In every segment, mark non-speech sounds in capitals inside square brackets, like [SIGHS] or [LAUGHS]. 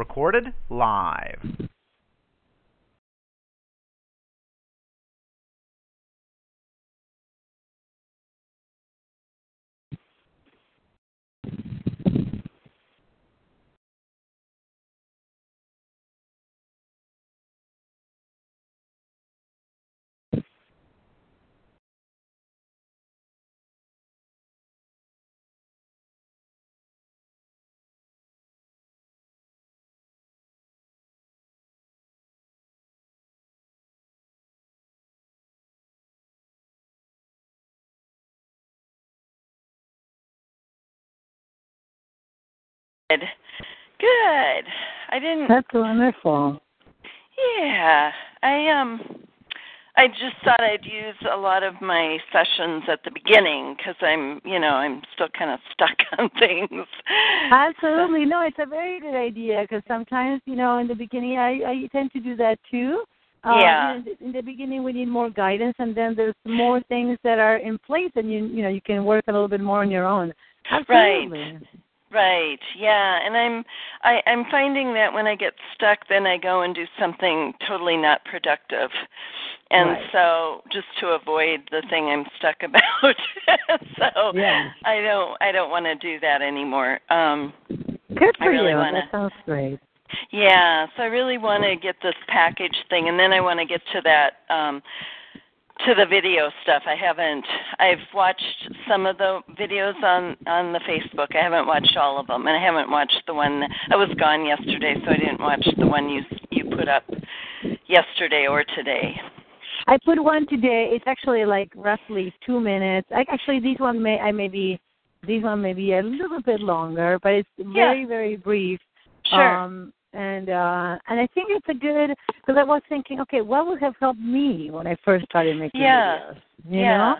Recorded live. Good. Good. I didn't. That's wonderful. Yeah. I um. I just thought I'd use a lot of my sessions at the beginning because I'm, you know, I'm still kind of stuck [LAUGHS] on things. Absolutely. No, it's a very good idea because sometimes, you know, in the beginning, I, I tend to do that too. Uh, Yeah. In the, in the beginning, we need more guidance, and then there's more things that are in place, and you, you know, you can work a little bit more on your own. Absolutely. Right. Yeah, and I'm I I'm finding that when I get stuck then I go and do something totally not productive. And Right. so just to avoid the thing I'm stuck [LAUGHS] about. [LAUGHS] so Yeah. I don't I don't want to do that anymore. Um Good for really you. wanna- That sounds great. yeah, so I really want to get this package thing and then I want to get to that um to the video stuff. I haven't I've watched some of the videos on on the Facebook. I haven't watched all of them and I haven't watched the one I was gone yesterday so I didn't watch the one you you put up yesterday or today. I put one today. It's actually like roughly two minutes. I, actually, these one may I may be these one may be a little bit longer, but it's very very brief. Sure. Um, and uh, and I think it's a good because I was thinking, okay, what would have helped me when I first started making Yeah. videos? You yeah. know.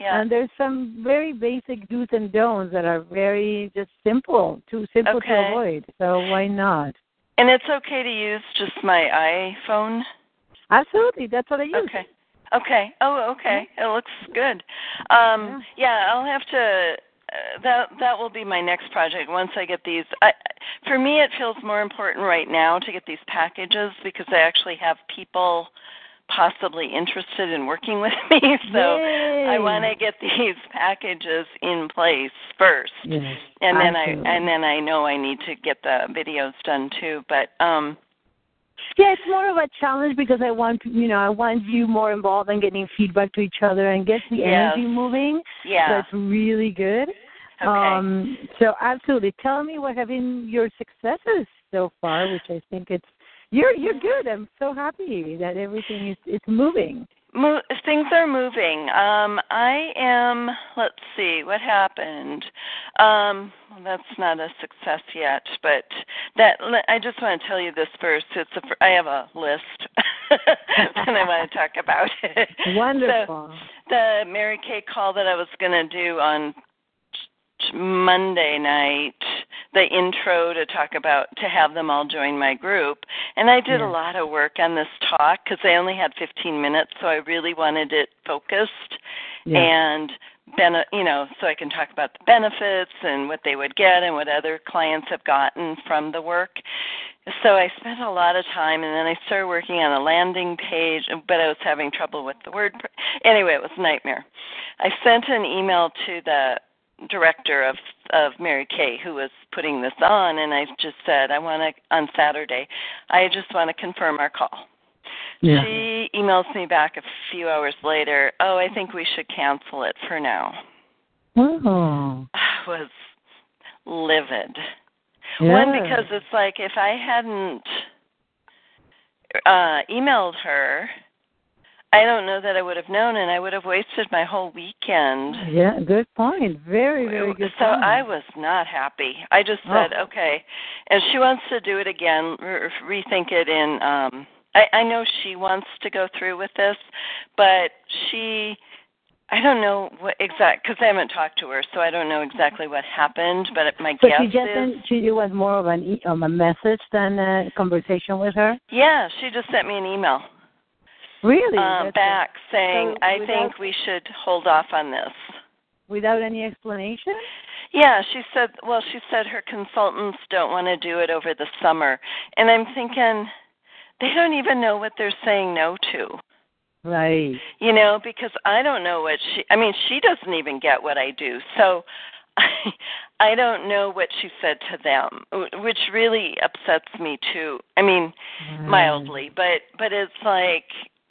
Yeah. And there's some very basic do's and don'ts that are very just simple, too simple to avoid. So why not? and it's okay to use just my iPhone. Absolutely, that's what I use. Okay. Okay. Oh, okay. It looks good. Um yeah, I'll have to that that will be my next project once I get these. I, for me, it feels more important right now to get these packages because I actually have people possibly interested in working with [LAUGHS] me. So I want to get these packages in place first, Yes, and then absolutely. I and then I know I need to get the videos done too. But um Yeah, it's more of a challenge because I want you know I want you more involved in getting feedback to each other and get the Yes. energy moving. yeah. That's really good. Okay. Um, so absolutely, tell me what have been your successes so far, which I think it's you're you're good. I'm so happy that everything is it's moving. Mo- things are moving. Um, I am. Let's see what happened. Um, well, that's not a success yet, but that I just want to tell you this first. It's a, I have a list, [LAUGHS] and I want to talk about [LAUGHS] it. Wonderful. So, the Mary Kay call that I was going to do on Monday night, the intro to talk about to have them all join my group, and I did Yeah. a lot of work on this talk because I only had 15 minutes, so I really wanted it focused yeah. and bene- you know, so I can talk about the benefits and what they would get and what other clients have gotten from the work. So I spent a lot of time, and then I started working on a landing page, but I was having trouble with the word. Anyway, it was a nightmare. I sent an email to the director of of Mary Kay who was putting this on, and I just said, I want to on Saturday. I just want to confirm our call. yeah. She emails me back a few hours later. Oh, I think we should cancel it for now. Oh. [SIGHS] I was livid. Yeah. One because it's like if I hadn't uh emailed her, I don't know that I would have known, and I would have wasted my whole weekend. Yeah, good point. Very, very good. Point. So point. I was not happy. I just said, Oh. okay, and she wants to do it again, re- rethink it in. um I, I know she wants to go through with this, but she. I don't know what exact because I haven't talked to her, so I don't know exactly what happened. But my But guess she just is, she it was more of an e- um, a message than a conversation with her. yeah, she just sent me an email Really? um, back saying, so "I without- think we should hold off on this." without any explanation. Yeah, she said, well, she said her consultants don't want to do it over the summer. And I'm thinking, they don't even know what they're saying no to. Right. You know, because I don't know what she I mean, she doesn't even get what I do. So I [LAUGHS] I don't know what she said to them, which really upsets me too. I mean, mildly, but but it's like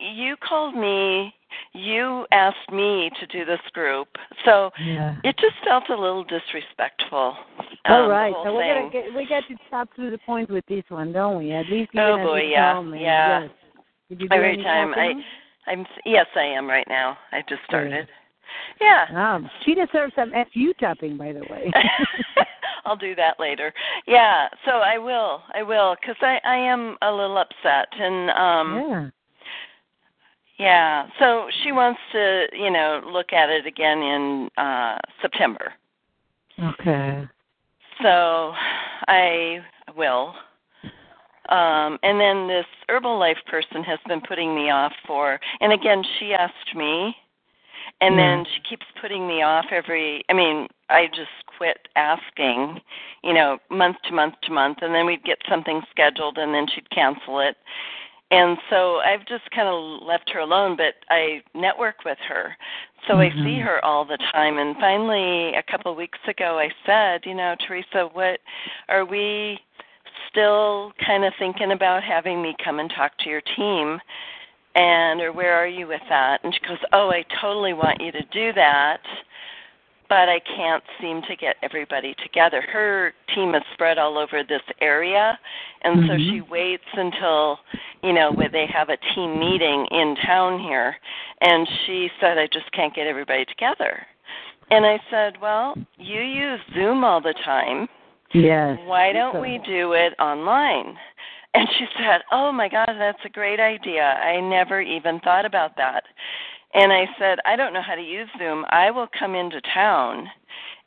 you called me, you asked me to do this group. So Yeah. it just felt a little disrespectful. All um, right. So we're gonna get we got to stop through the point with this one, don't we? At least Oh, even at boy, yeah, yeah. Yes. Did you do Every time I-? I'm yes, I am right now. I just started. Yeah. Um, she deserves some fu tapping, by the way. [LAUGHS] [LAUGHS] I'll do that later. Yeah, so I will. I will cuz I I am a little upset and um yeah. Yeah. So she wants to, you know, look at it again in uh September. Okay. So I will. Um, and then this Herbalife person has been putting me off for, and again, she asked me, and then she keeps putting me off every. I mean, I just quit asking, you know, month to month to month, and then we'd get something scheduled, and then she'd cancel it. And so I've just kind of left her alone, but I network with her. So I mm-hmm. see her all the time. And finally, a couple of weeks ago, I said, you know, Teresa, what are we still kind of thinking about having me come and talk to your team? And, or where are you with that? And she goes, oh, I totally want you to do that but I can't seem to get everybody together. Her team is spread all over this area, and so Mhm. she waits until, you know, where they have a team meeting in town here, and she said, I just can't get everybody together. And I said, Well, you use Zoom all the time. Yes. Why don't So- we do it online? And she said, Oh my God, that's a great idea. I never even thought about that. And I said, I don't know how to use Zoom. I will come into town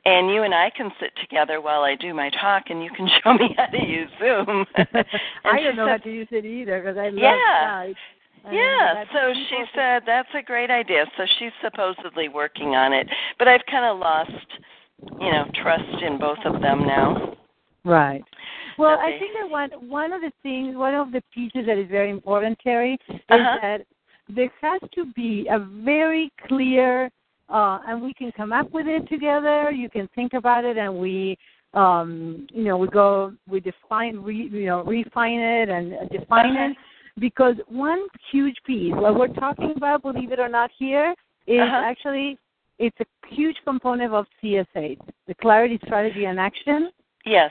and you and I can sit together while I do my talk and you can [LAUGHS] show me how to use Zoom. [LAUGHS] I don't know how to use it either because I love Yeah. And yeah, so she said that's a great idea. So she's supposedly working on it, but I've kind of lost, you know, trust in both of them now. Right. Well, that I think that one one of the things, one of the pieces that is very important, Teri, is Uh-huh. that there has to be a very clear, uh, and we can come up with it together. You can think about it, and we, um, you know, we go, we define, re, you know, refine it and define Uh-huh. it. Because one huge piece, what we're talking about, believe it or not, here is Uh-huh. actually it's a huge component of CSA, the clarity, strategy, and action Yes.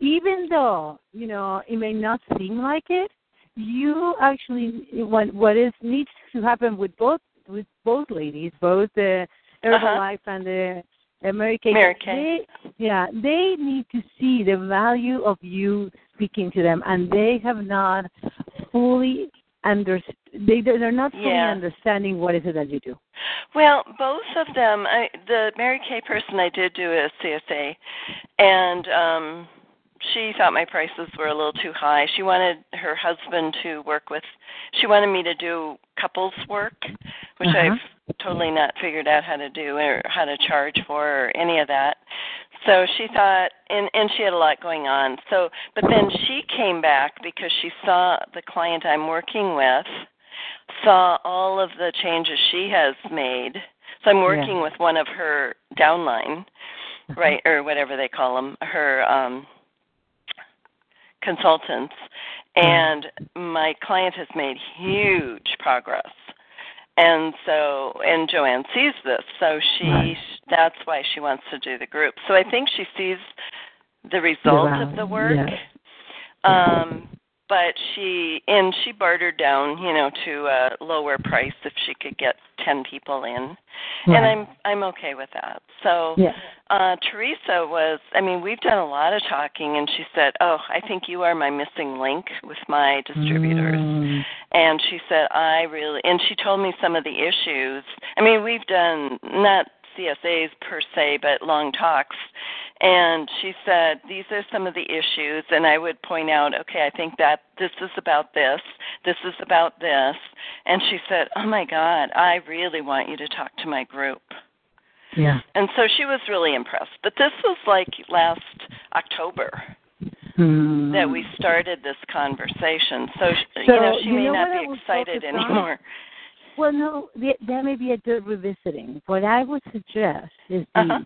even though you know it may not seem like it, you actually what what is needs to happen with both with both ladies, both the Herbalife and the American, Mary Kay. They, yeah, they need to see the value of you speaking to them, and they have not fully understood. They they're not fully Yeah. understanding what is it that you do. Well, both of them. I, the Mary Kay person, I did do a CSA, and um, she thought my prices were a little too high. She wanted her husband to work with. She wanted me to do couples work, which Uh-huh. I've totally not figured out how to do or how to charge for or any of that. So she thought, and and she had a lot going on. So, but then she came back because she saw the client I'm working with saw all of the changes she has made. So I'm working Yeah. with one of her downline, right, or whatever they call them, her um, consultants, and my client has made huge progress. And so, and Joanne sees this, so she Right. that's why she wants to do the group. So I think she sees the result of the work. yes. Um, but she and she bartered down, you know, to a lower price if she could get ten people in, and I'm I'm okay with that. So Yeah. uh Teresa was I mean, we've done a lot of talking and she said, "Oh, I think you are my missing link with my distributors." Mm. And she said, "I really," and she told me some of the issues. I mean, we've done not CSAs per se, but long talks. And she said, "These are some of the issues," and I would point out, "Okay, I think that this is about this. This is about this." And she said, "Oh my God, I really want you to talk to my group." Yeah. And so she was really impressed. But this was like last October Mm. that we started this conversation. So, sh you know, she you may know not be excited anymore. on? Well, no, th- that may be a good revisiting. What I would suggest is Uh-huh.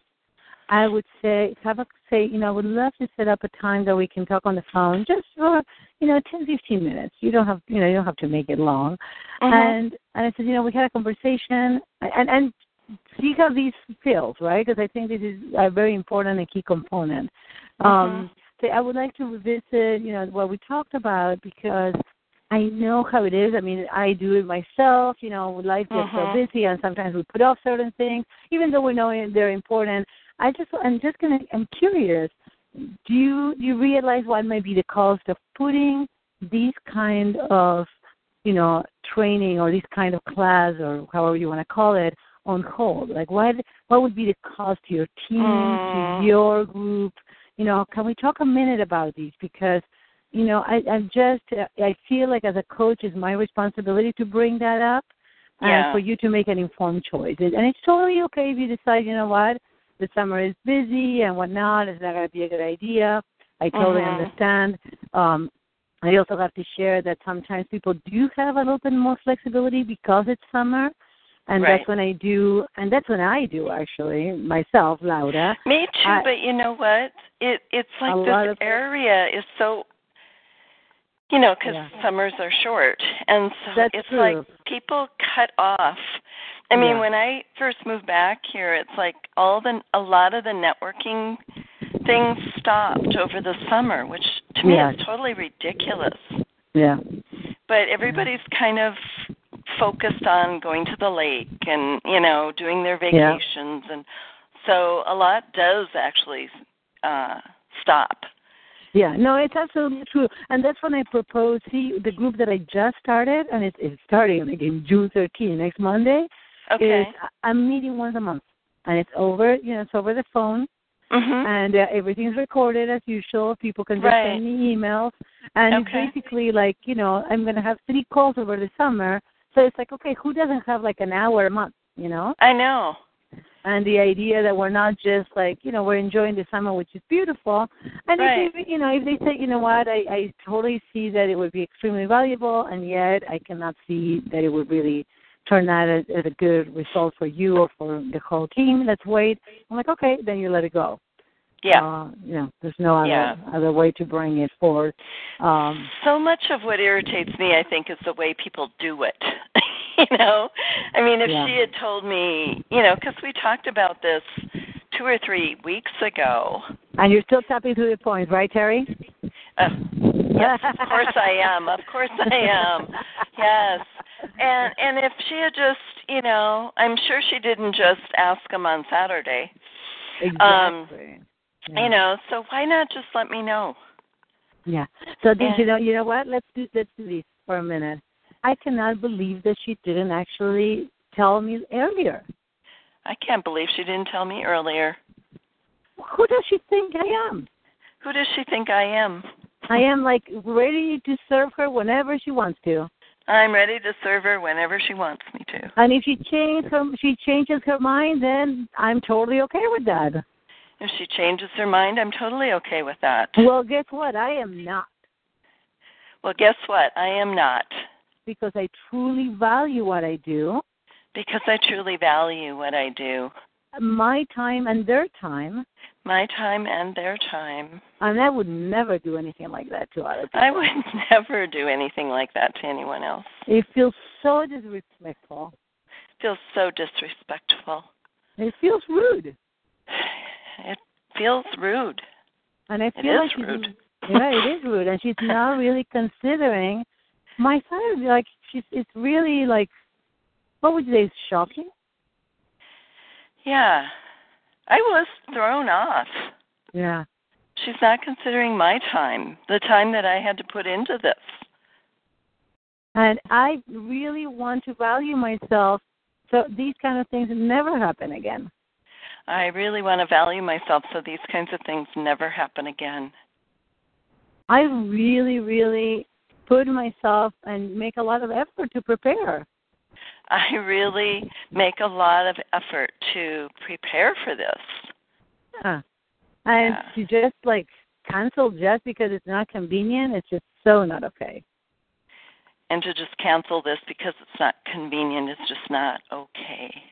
I would say, have a say, you know, I would love to set up a time that we can talk on the phone, just for, you know, ten, fifteen minutes. You don't have, you know, you don't have to make it long. Mhm. And and I said, you know, we had a conversation, and and see how these feels, right? Because I think this is a very important and key component. Um, so I would like to revisit, you know, what we talked about because I know how it is. I mean, I do it myself. You know, life gets so Mhm. busy, and sometimes we put off certain things, even though we know they're important. I just, I'm just gonna, I'm curious. Do you do you realize what might be the cost of putting these kind of, you know, training or this kind of class or however you want to call it on hold? Like, what what would be the cost to your team, Mm. to your group? You know, can we talk a minute about these because you know, I, I'm just, I feel like as a coach, it's my responsibility to bring that up and Yeah. for you to make an informed choice. And it's totally okay if you decide, you know what, the summer is busy and whatnot, it's not going to be a good idea. I totally Mhm. understand. Um, I also have to share that sometimes people do have a little bit more flexibility because it's summer. And Right. that's when I do, and that's when I do actually myself, Laura. Me too, I- but you know what? It it's like this area is so you know, because Yeah. summers are short, and so That's it's true. like people cut off. I mean, Yeah. when I first moved back here, it's like all the a lot of the networking things stopped over the summer, which to me Yes. is totally ridiculous. Yeah. But everybody's kind of focused on going to the lake and you know doing their Yeah. vacations, and so a lot does actually uh stop. Yeah, no, it's absolutely true, and that's when I propose. See, the group that I just started, and it's, it's starting like in June 13, next Monday. Okay. Is I'm meeting once a month, and it's over. You know, it's over the phone, Mhm. and uh, everything's recorded as usual. People can just Right. send me emails, and Okay. it's basically like you know I'm going to have three calls over the summer. So it's like, okay, who doesn't have like an hour a month? You know, I know. And the idea that we're not just like you know we're enjoying the summer which is beautiful and Right. if they, you know if they say you know what I, I totally see that it would be extremely valuable and yet i cannot see that it would really turn out as, as a good result for you or for the whole team let's wait i'm like okay then you let it go Yeah. uh, you know there's no other Yeah. other way to bring it forward um so much of what irritates me, I think, is the way people do it. [LAUGHS] [LAUGHS] you know, I mean, if Yeah. she had told me, you know, because we talked about this two or three weeks ago. and you're still tapping through the points right Teri Uh, yes, of course I am. Of course I am. Yes. And and if she had just, you know, I'm sure she didn't just ask him on Saturday. Um, exactly You know, so why not just let me know? Yeah. So did Yeah. you know? You know what? Let's do let's do this for a minute. I cannot believe that she didn't actually tell me earlier. I can't believe she didn't tell me earlier. Who does she think I am? Who does she think I am? I am like ready to serve her whenever she wants to. I'm ready to serve her whenever she wants me to. And if she changes her, she changes her mind, then I'm totally okay with that. If she changes her mind, I'm totally okay with that. Well, guess what? I am not Well, guess what? I am not. Because I truly value what I do, Because I truly value what I do. my time and their time, My time and their time. and I would never do anything like that to other people. I would [LAUGHS] never do anything like that to anyone else. It feels so disrespectful. It feels so disrespectful. It feels rude. It feels rude. And I feel is like rude. yeah, it is rude, and she's not really [LAUGHS] considering my side. Like she's, it's really like, what would you say? Is shocking. Yeah. I was thrown off. Yeah. She's not considering my time, the time that I had to put into this. And I really want to value myself so these kind of things never happen again. I really want to value myself so these kinds of things never happen again. I really, really put myself and make a lot of effort to prepare. I really make a lot of effort to prepare for this. Yeah. And Yeah. to just like cancel just because it's not convenient, it's just so not okay. And to just cancel this because it's not convenient is just not okay.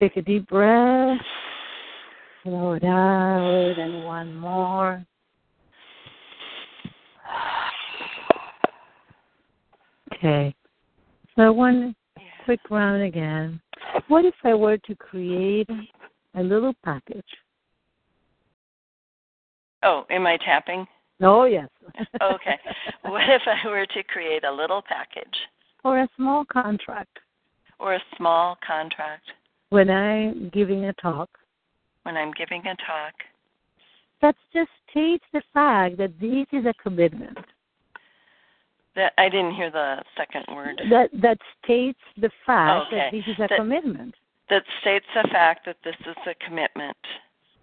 Take a deep breath, slow it out, and one more. Okay. So one quick round again. What if I were to create a little package? Oh, am I tapping? Oh yes. Oh, okay. [LAUGHS] what if I were to create a little package or a small contract or a small contract when I'm giving a talk when I'm giving a talk that just states the fact that this is a commitment. That I didn't hear the second word That that states the fact Okay. that this is a That- commitment. that states the fact that this is a commitment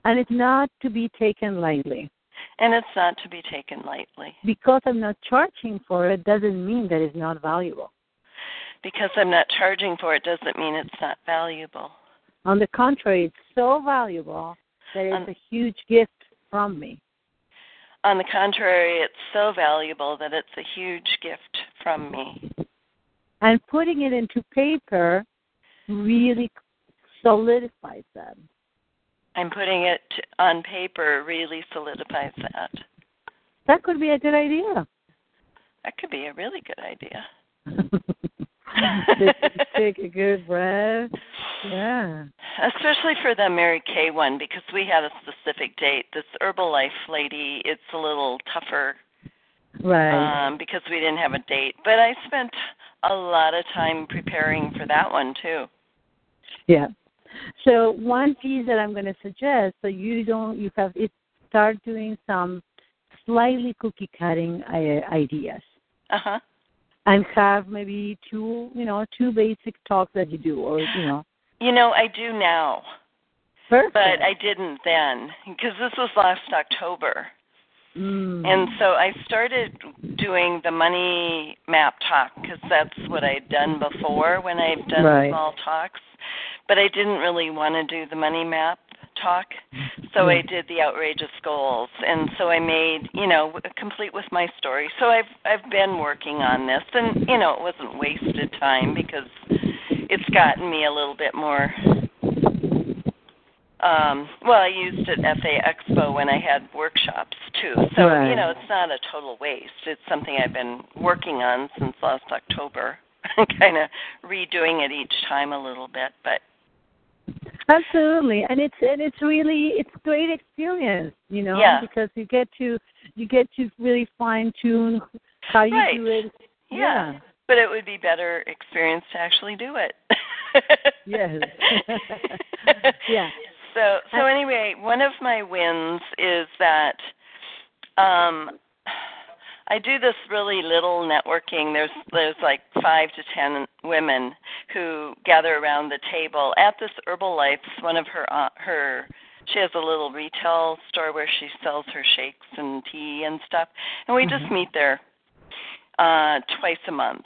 And it's not to be taken lightly. and it's not to be taken lightly. Because I'm not charging for it doesn't mean that it's not valuable. Because I'm not charging for it doesn't mean it's not valuable. On the contrary, it's so valuable that it's Um, a huge gift from me. On the contrary, it's so valuable that it's a huge gift from me. And putting it into paper really solidifies that. I'm putting it on paper really solidifies that. That could be a good idea. That could be a really good idea. [LAUGHS] take, take a good breath. Yeah. Especially for the Mary Kay one because we had a specific date. This Herbalife lady, it's a little tougher Right. um, because we didn't have a date. But I spent a lot of time preparing for that one too. Yeah. So one piece that I'm going to suggest, so you don't, you have it start doing some slightly cookie cutting uh, ideas, Uh huh. And have maybe two, you know, two basic talks that you do, or you know, You know, I do now, perfect. but I didn't then because this was last October. Mm. And so I started doing the money map talk because that's what I'd done before when I've done Right. small talks. But I didn't really want to do the money map talk, so I did the outrageous goals, and so I made you know complete with my story. So I've I've been working on this, and you know it wasn't wasted time because it's gotten me a little bit more um well i used it at FA Expo when i had workshops too. So Right. you know it's not a total waste. It's something i've been working on since last october. [LAUGHS] Kind of redoing it each time a little bit but Absolutely, and it's and it's really it's great experience, you know, Yeah. because you get to you get to really fine tune how you Right. do it. yeah. but it would be better experience to actually do it [LAUGHS] Yes. [LAUGHS] yeah. So so anyway, one of my wins is that um I do this really little networking. There's there's like five to ten women who gather around the table at this herbal Herbalife's. One of her uh, her she has a little retail store where she sells her shakes and tea and stuff, and we just meet there uh twice a month.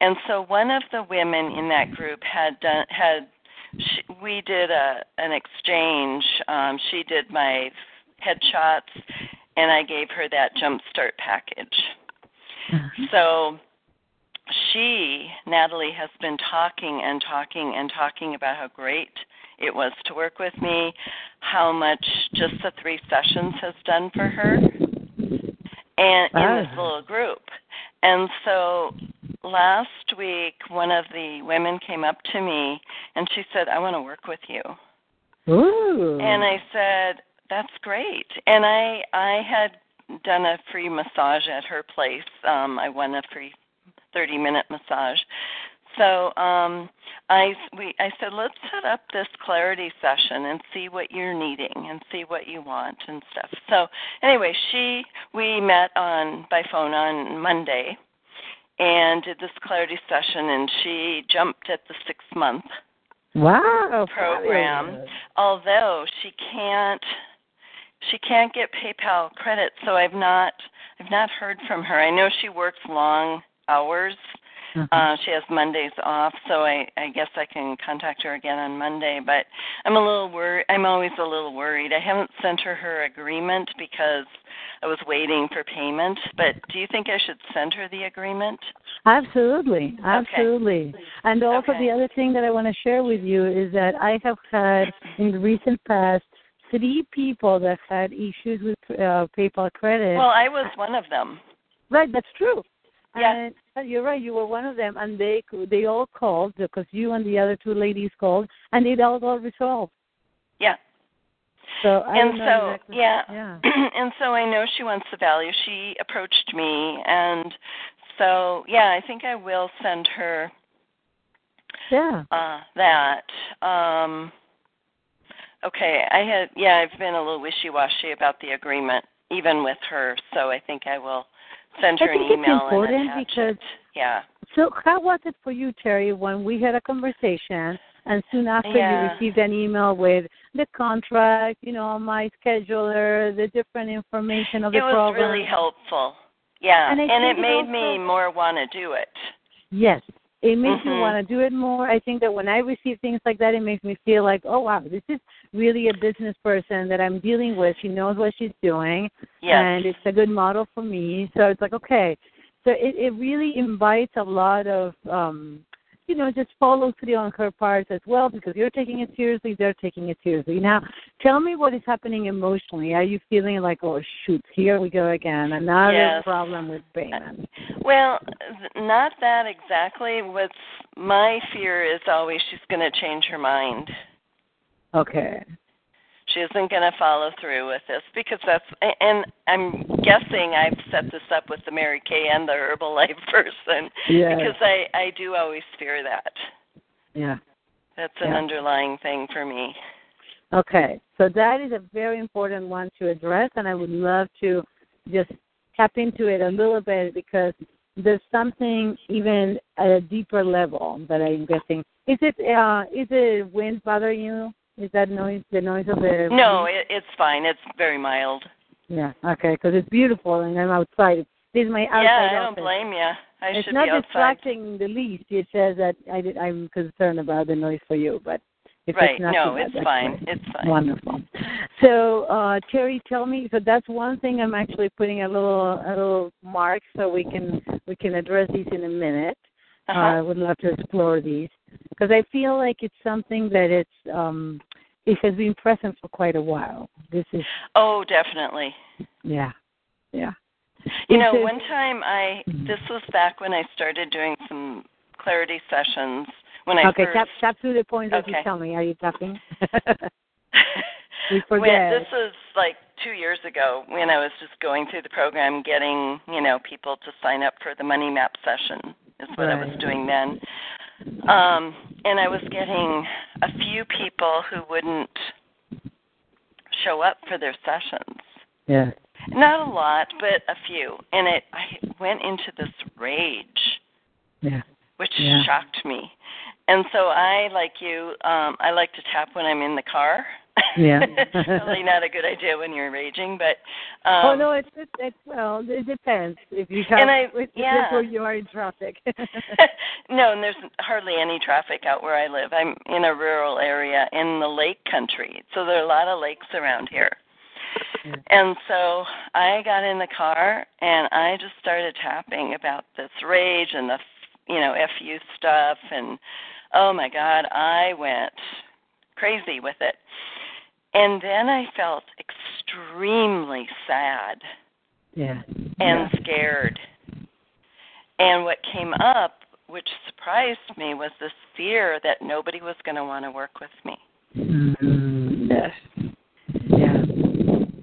And so one of the women in that group had done had she, we did a an exchange. Um, she did my headshots, and I gave her that jumpstart package. Uh-huh. So she, Natalie, has been talking and talking and talking about how great it was to work with me, how much just the three sessions has done for her, and in this little group. And so last week, one of the women came up to me and she said, "I want to work with you." Ooh. And I said, that's great. And I I had done a free massage at her place. Um I won a free 30 minute massage. So um I we I said let's set up this clarity session and see what you're needing and see what you want and stuff. So anyway, she we met on by phone on Monday and did this clarity session and she jumped at the 6 month Wow. program fabulous. although she can't she can't get PayPal credit so I've not I've not heard from her. I know she works long hours. Mhm. Uh she has Mondays off, so I I guess I can contact her again on Monday, but I'm a little worried I'm always a little worried. I haven't sent her her agreement because I was waiting for payment, but do you think I should send her the agreement? Absolutely, absolutely. And also Okay. the other thing that I want to share with you is that I have had in the recent past three people that had issues with uh, PayPal credit. Well, I was one of them. right, that's true. Yeah. And you're right. You were one of them, and they they all called because you and the other two ladies called, and it all got resolved. Yeah. So I and so exactly- yeah, yeah. [CLEARS THROAT] and so I know she wants the value. She approached me, and so yeah, I think I will send her Yeah. uh, that. Um, okay, I had yeah, I've been a little wishy-washy about the agreement, even with her. So I think I will send I her an think it's email important and because- it. Yeah. So how was it for you, Teri, when we had a conversation and soon after Yeah. you received an email with the contract, you know, my scheduler, the different information of the It was really helpful. Yeah, And and, it it made also- me more want to do it. Yes. It makes you Mhm. want to do it more. I think that when I receive things like that, it makes me feel like, oh, wow, this is really a business person that I'm dealing with. She knows what she's doing, Yes. and it's a good model for me. So it's like, okay. So it, it really invites a lot of, um, you know, just follow through on her part as well because you're taking it seriously, they're taking it seriously. Now, tell me what is happening emotionally. Are you feeling like, oh, shoot, here we go again, another Yes. problem with payment? Well, not that exactly. What's my fear is always she's going to change her mind. Okay. Isn't going to follow through with this because that's, and I'm guessing I've set this up with the Mary Kay and the Herbalife [LAUGHS] person because I I do always fear that. Yeah. That's an Yeah. underlying thing for me. Okay, so that is a very important one to address, and I would love to just tap into it a little bit because there's something even at a deeper level that I'm guessing. Is it uh, is it wind bothering you? Is that noise the noise of the? No, it, it's fine. It's very mild. Yeah. Okay, because it's beautiful, and I'm outside. This is my outside yeah, I don't office. blame you. I it's should not be outside. distracting in the least. It says that I did, I'm concerned about the noise for you, but if Right. it's not No, bad, it's fine. It's fine. Wonderful. So, uh, Teri, tell me. So that's one thing. I'm actually putting a little a little mark so we can we can address these in a minute. Uh, Uh-huh. I would love to explore these because I feel like it's something that it's um, it has been present for quite a while. This is Oh, definitely. yeah, yeah. You know, one time I Mhm. this was back when I started doing some clarity sessions when I okay, first tap tap to the point that you tell me. Are you tapping? [LAUGHS] we forget. when this was like two years ago when I was just going through the program getting, you know, people to sign up for the money map session is what I was doing then. Um and I was getting a few people who wouldn't show up for their sessions. yeah. Not a lot, but a few. And it I went into this rage Yeah. which Yeah. shocked me. And so I, like you, um, I like to tap when I'm in the car. Yeah. [LAUGHS] Probably not a good idea when you're raging, but um, oh no, it's it's, it's well, it depends if you have And I- if yeah. where you are in traffic. [LAUGHS] [LAUGHS] no, and there's hardly any traffic out where I live. I'm in a rural area in the lake country, so there are a lot of lakes around here. And so I got in the car and I just started tapping about this rage and the you know fu stuff and oh my god, I went crazy with it. And then I felt extremely sad yeah. and scared. And what came up, which surprised me, was this fear that nobody was going to want to work with me. Mm, yes. Yeah.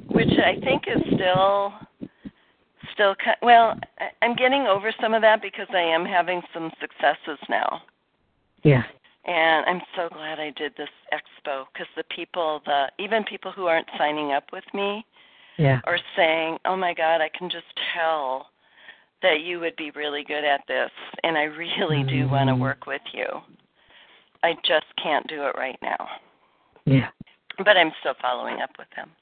Which I think is still still ki- well. I- I'm getting over some of that because I am having some successes now. Yeah. And I'm so glad I did this expo because the people, the even people who aren't signing up with me, Yeah. are saying, "Oh my God, I can just tell that you would be really good at this, and I really do want to work with you. I just can't do it right now, Yeah. but I'm still following up with them."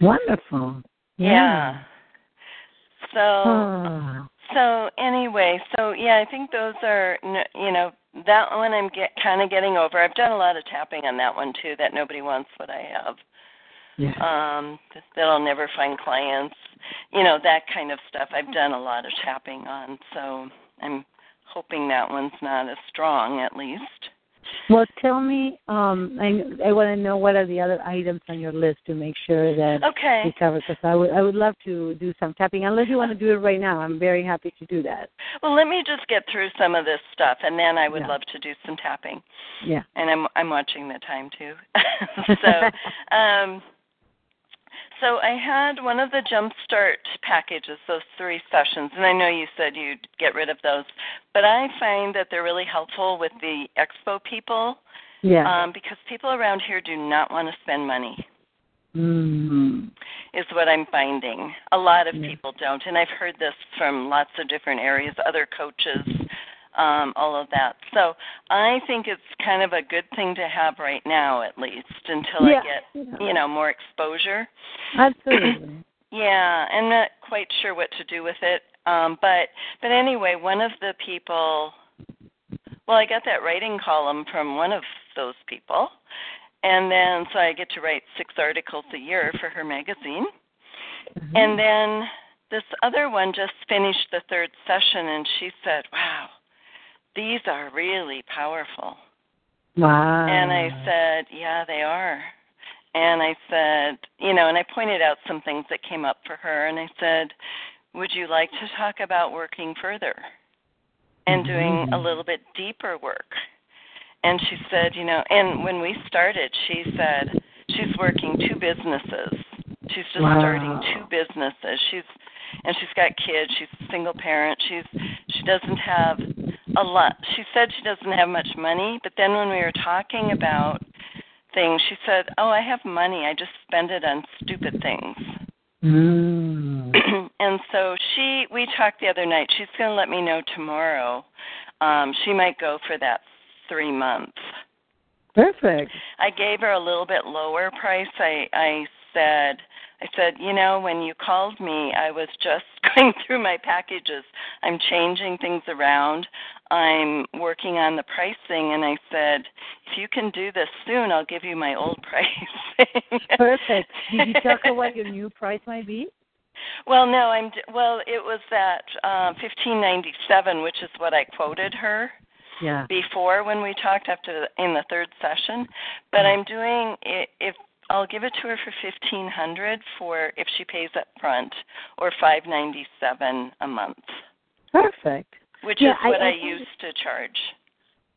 Wonderful. Yeah. So Ah. so anyway, so yeah, I think those are you know that one I'm get kind of getting over. I've done a lot of tapping on that one too. That nobody wants what I have. yeah. um that I'll never find clients you know that kind of stuff i've done a lot of tapping on so i'm hoping that one's not as strong at least Well, tell me. Um, I I want to know what are the other items on your list to make sure that okay we cover. Because I would I would love to do some tapping. Unless you want to do it right now, I'm very happy to do that. well let me just get through some of this stuff and then i would Yeah. love to do some tapping Yeah. and i'm i'm watching the time too [LAUGHS] [LAUGHS] so um so I had one of the Jumpstart packages, those three sessions, and I know you said you'd get rid of those, but I find that they're really helpful with the expo people yeah. um, because people around here do not want to spend money, Mm-hmm. is what I'm finding. A lot of Yeah. people don't, and I've heard this from lots of different areas, other coaches, um, all of that. So I think it's kind of a good thing to have right now, at least, until Yeah. I get you know more exposure. [CLEARS THROAT] Absolutely. Yeah, I'm not quite sure what to do with it. Um, but but anyway, one of the people well, I got that writing column from one of those people. And then so I get to write six articles a year for her magazine. Mhm. And then this other one just finished the third session and she said, Wow, these are really powerful. wow. And I said, Yeah, they are. And I said, you know, and I pointed out some things that came up for her. And I said, Would you like to talk about working further and doing a Mhm. little bit deeper work? And she said, You know, and when we started, she said she's working two businesses. She's just Wow. starting two businesses. She's and she's got kids. She's a single parent. She's she doesn't have a lot. She said she doesn't have much money, but then when we were talking about things, she said, "Oh, I have money. I just spend it on stupid things." Mm. [CLEARS THROAT] and so she we talked the other night. She's going to let me know tomorrow. Um she might go for that 3 months. Perfect. I gave her a little bit lower price. I I said I said, you know, when you called me, I was just [LAUGHS] going through my packages. I'm changing things around. I'm working on the pricing and I said, if you can do this soon, I'll give you my old [LAUGHS] price. Perfect. Did you tell [LAUGHS] her what your new price might be? Well, no, I'm well, it was that uh 1597, which is what I quoted her. Yeah. before when we talked after the, in the third session, but I'm doing it if I'll give it to her for fifteen hundred for if she pays up front, or five ninety seven a month, Perfect. which Yeah, is I- what I, I- used to charge.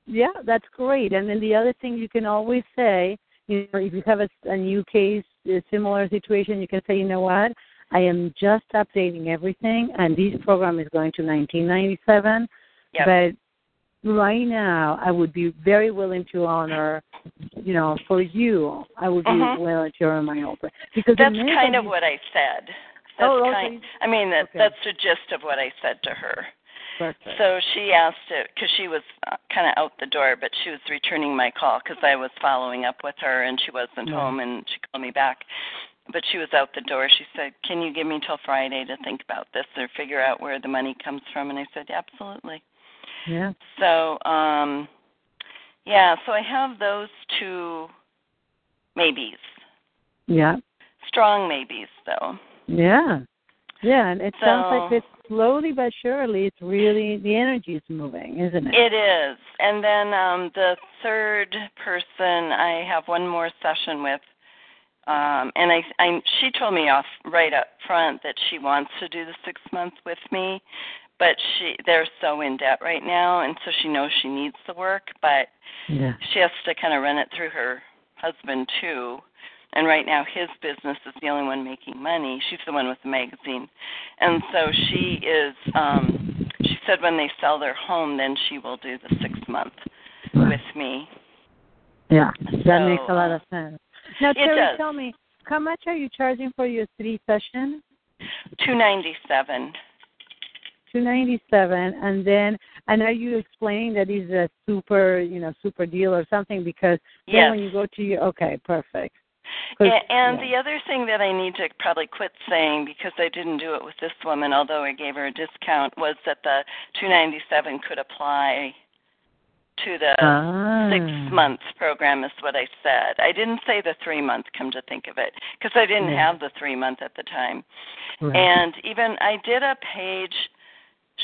Yeah, that's great. And then the other thing you can always say, you know, if you have a, a new case, a similar situation, you can say, you know what, I am just updating everything, and this program is going to 1997. Yep. Right now, I would be very willing to honor, you know, for you, I would be Mhm. willing to honor my price. Because That's kind of what I said. That's Oh, okay. kind. I mean, that Okay. that's the gist of what I said to her. Perfect. So she asked it because she was uh, kind of out the door, but she was returning my call because I was following up with her and she wasn't Yeah. home and she called me back. But she was out the door. She said, "Can you give me till Friday to think about this or figure out where the money comes from?" And I said, "Absolutely." Yeah. So, um, yeah. So I have those two maybes, Yeah. strong maybes, though. Yeah. Yeah, and it sounds like So- it's slowly but surely it's really the energy is moving, isn't it? It is. And then um the third person I have one more session with um and I I she told me off right up front that she wants to do the 6 months with me, but she they're so in debt right now and so she knows she needs the work, but yeah. she has to kind of run it through her husband too and right now his business is the only one making money. She's the one with the magazine, and so she is. um She said when they sell their home, then she will do the six month with me. Yeah, that So, makes a lot of sense. Now, Teri, does. tell me, how much are you charging for your three sessions? Two ninety seven. Two ninety seven, and then and are you explaining that is a super, you know, super deal or something? Because then Yes. when you go to your okay, perfect. And, and yeah. the other thing that I need to probably quit saying because I didn't do it with this woman, although I gave her a discount, was that the 297 could apply to the ah. six month program, is what I said. I didn't say the three month. Come to think of it, because I didn't Yeah. have the three month at the time. Right. And even I did a page.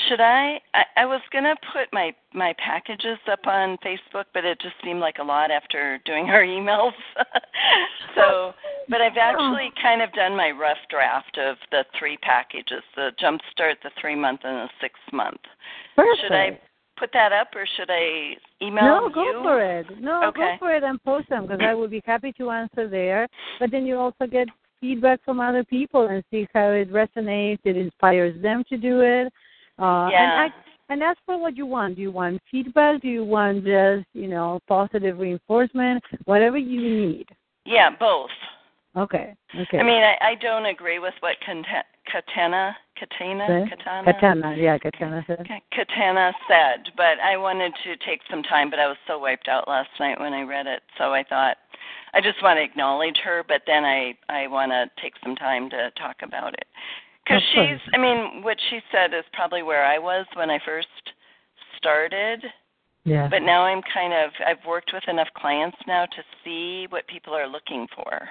Should I? I, I was gonna put my my packages up on Facebook, but it just seemed like a lot after doing our [LAUGHS] emails. so, but I've actually kind of done my rough draft of the three packages: the jumpstart, the three month, and the six month. perfect. Should I put that up, or should I email No, you? No, go for it. No, Okay. go for it and post them because I will be happy to answer there. But then you also get feedback from other people and see how it resonates. It inspires them to do it. Uh, Yeah. And, I, and that's for what you want. Do you want feedback? Do you want just you know positive reinforcement? Whatever you need. Yeah, both. Okay. Okay. I mean, I, I don't agree with what Kata- Katana, Katana? Katana, Katana, yeah, Katana said. Katana said, but I wanted to take some time, but I was so wiped out last night when I read it, so I thought I just want to acknowledge her, but then I I want to take some time to talk about it because she's. I mean, what she said is probably where I was when I first started, Yeah. but now I'm kind of I've worked with enough clients now to see what people are looking for.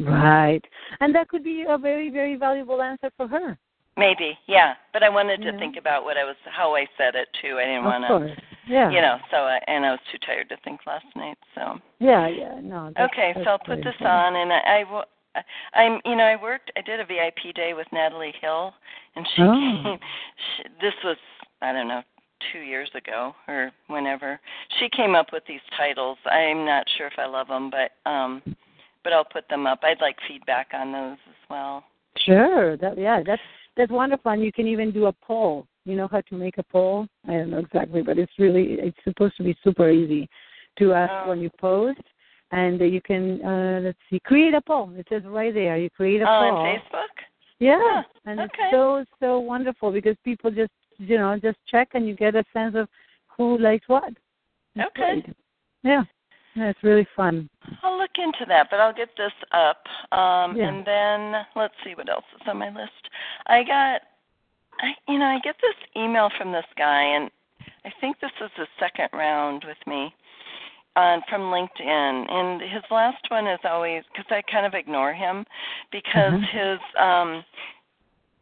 Right. And that could be a very, very valuable answer for her. Maybe, yeah. But I wanted to Yeah. think about what I was, how I said it too. I didn't want to. Yeah. you know. So, I, and I was too tired to think last night. So, Yeah, yeah. No. That's, okay. that's So I'll put this on, and I, I will. I- I'm, you know, I worked. I did a VIP day with Natalie Hill, and she Oh. came. She, this was, I don't know, two years ago or whenever. She came up with these titles. I'm not sure if I love them, but um, but I'll put them up. I'd like feedback on those as well. Sure. That yeah, that's that's wonderful. And you can even do a poll. You know how to make a poll? I don't know exactly, but it's really it's supposed to be super easy to ask Oh. when you post. And you can uh let's see, create a poll. It says right there. You create a On poll. Facebook. Yeah. Huh, And okay. it's so so wonderful because people just you know, just check and you get a sense of who likes what. It's Okay. great. Yeah. Yeah, it's really fun. I'll look into that, but I'll get this up. Um Yeah. and then let's see what else is on my list. I got I you know, I get this email from this guy and I think this is the second round with me on from LinkedIn and his last one is always cuz I kind of ignore him because Mhm. his um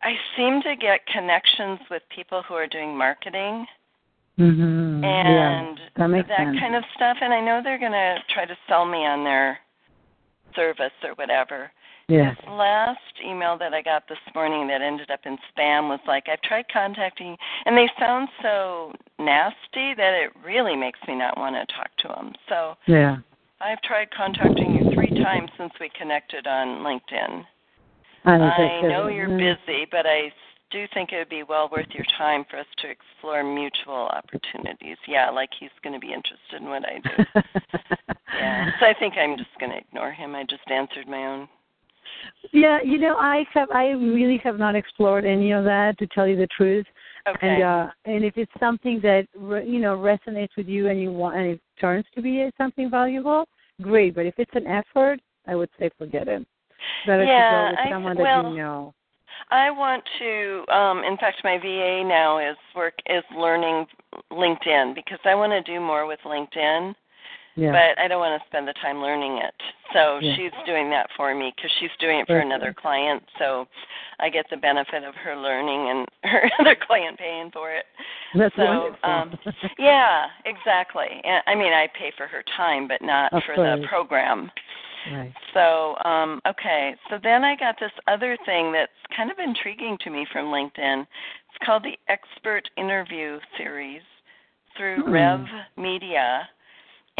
I seem to get connections with people who are doing marketing Mhm. and yeah. That sense. kind of stuff and i know they're going to try to sell me on their service or whatever yeah. His last email that i got this morning that ended up in spam was like i've tried contacting and they sound so nasty that it really makes me not want to talk to them so Yeah. i've tried contacting you three times since we connected on linkedin And i know you're busy but i do think it would be well worth your time for us to explore mutual opportunities. Yeah, like he's going to be interested in what I do. [LAUGHS] yeah, so I think I'm just going to ignore him. I just answered my own. Yeah, you know, I have I really have not explored any of that to tell you the truth. Okay. And uh and if it's something that re- you know resonates with you and you want and it turns to be something valuable, great. But if it's an effort, I would say forget it. Better Yeah, to go with I- someone that well, you know. I want to. Um, in fact, my VA now is work is learning LinkedIn because I want to do more with LinkedIn. Yeah. but I don't want to spend the time learning it. So Yeah. she's doing that for me because she's doing it for Perfect. another client. So I get the benefit of her learning and [LAUGHS] her other client paying for it. That's so, wonderful. um, Yeah, exactly. And I mean, I pay for her time, but not Of for the program. right. So, um, okay. So then I got this other thing that's kind of intriguing to me from LinkedIn. It's called the Expert Interview Series through Hmm. Rev Media.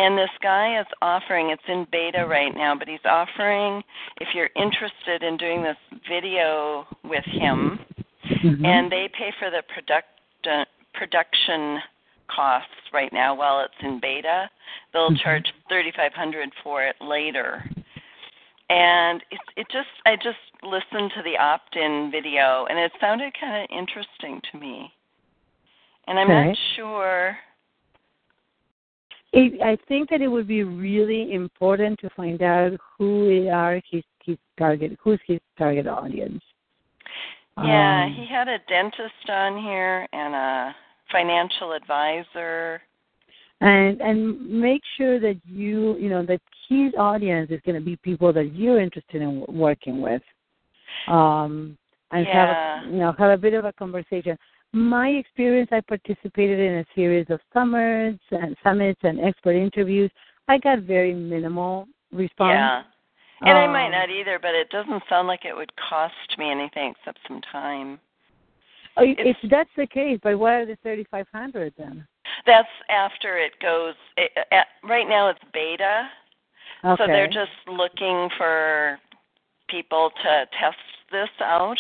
And this guy is offering, it's in beta right now, but he's offering if you're interested in doing this video with him, Mhm. and they pay for the product uh, production costs right now while it's in beta. They'll Mhm. charge 3500 for it later. And it it just I just listened to the opt-in video and it sounded kind of interesting to me. And I'm Okay. not sure It, I think that it would be really important to find out who are his his target, who's his target audience. Yeah, Um, he had a dentist on here and a financial advisor. and and make sure that you you know that his audience is going to be people that you're interested in working with um and Yeah. have a, you know have a bit of a conversation my experience i participated in a series of summits and summits and expert interviews i got very minimal response Yeah. And I might Um, not either, but it doesn't sound like it would cost me anything except some time. Oh, if that's the case but what are the 3500 then That's after it goes. It, at, right now it's beta, okay so they're just looking for people to test this out.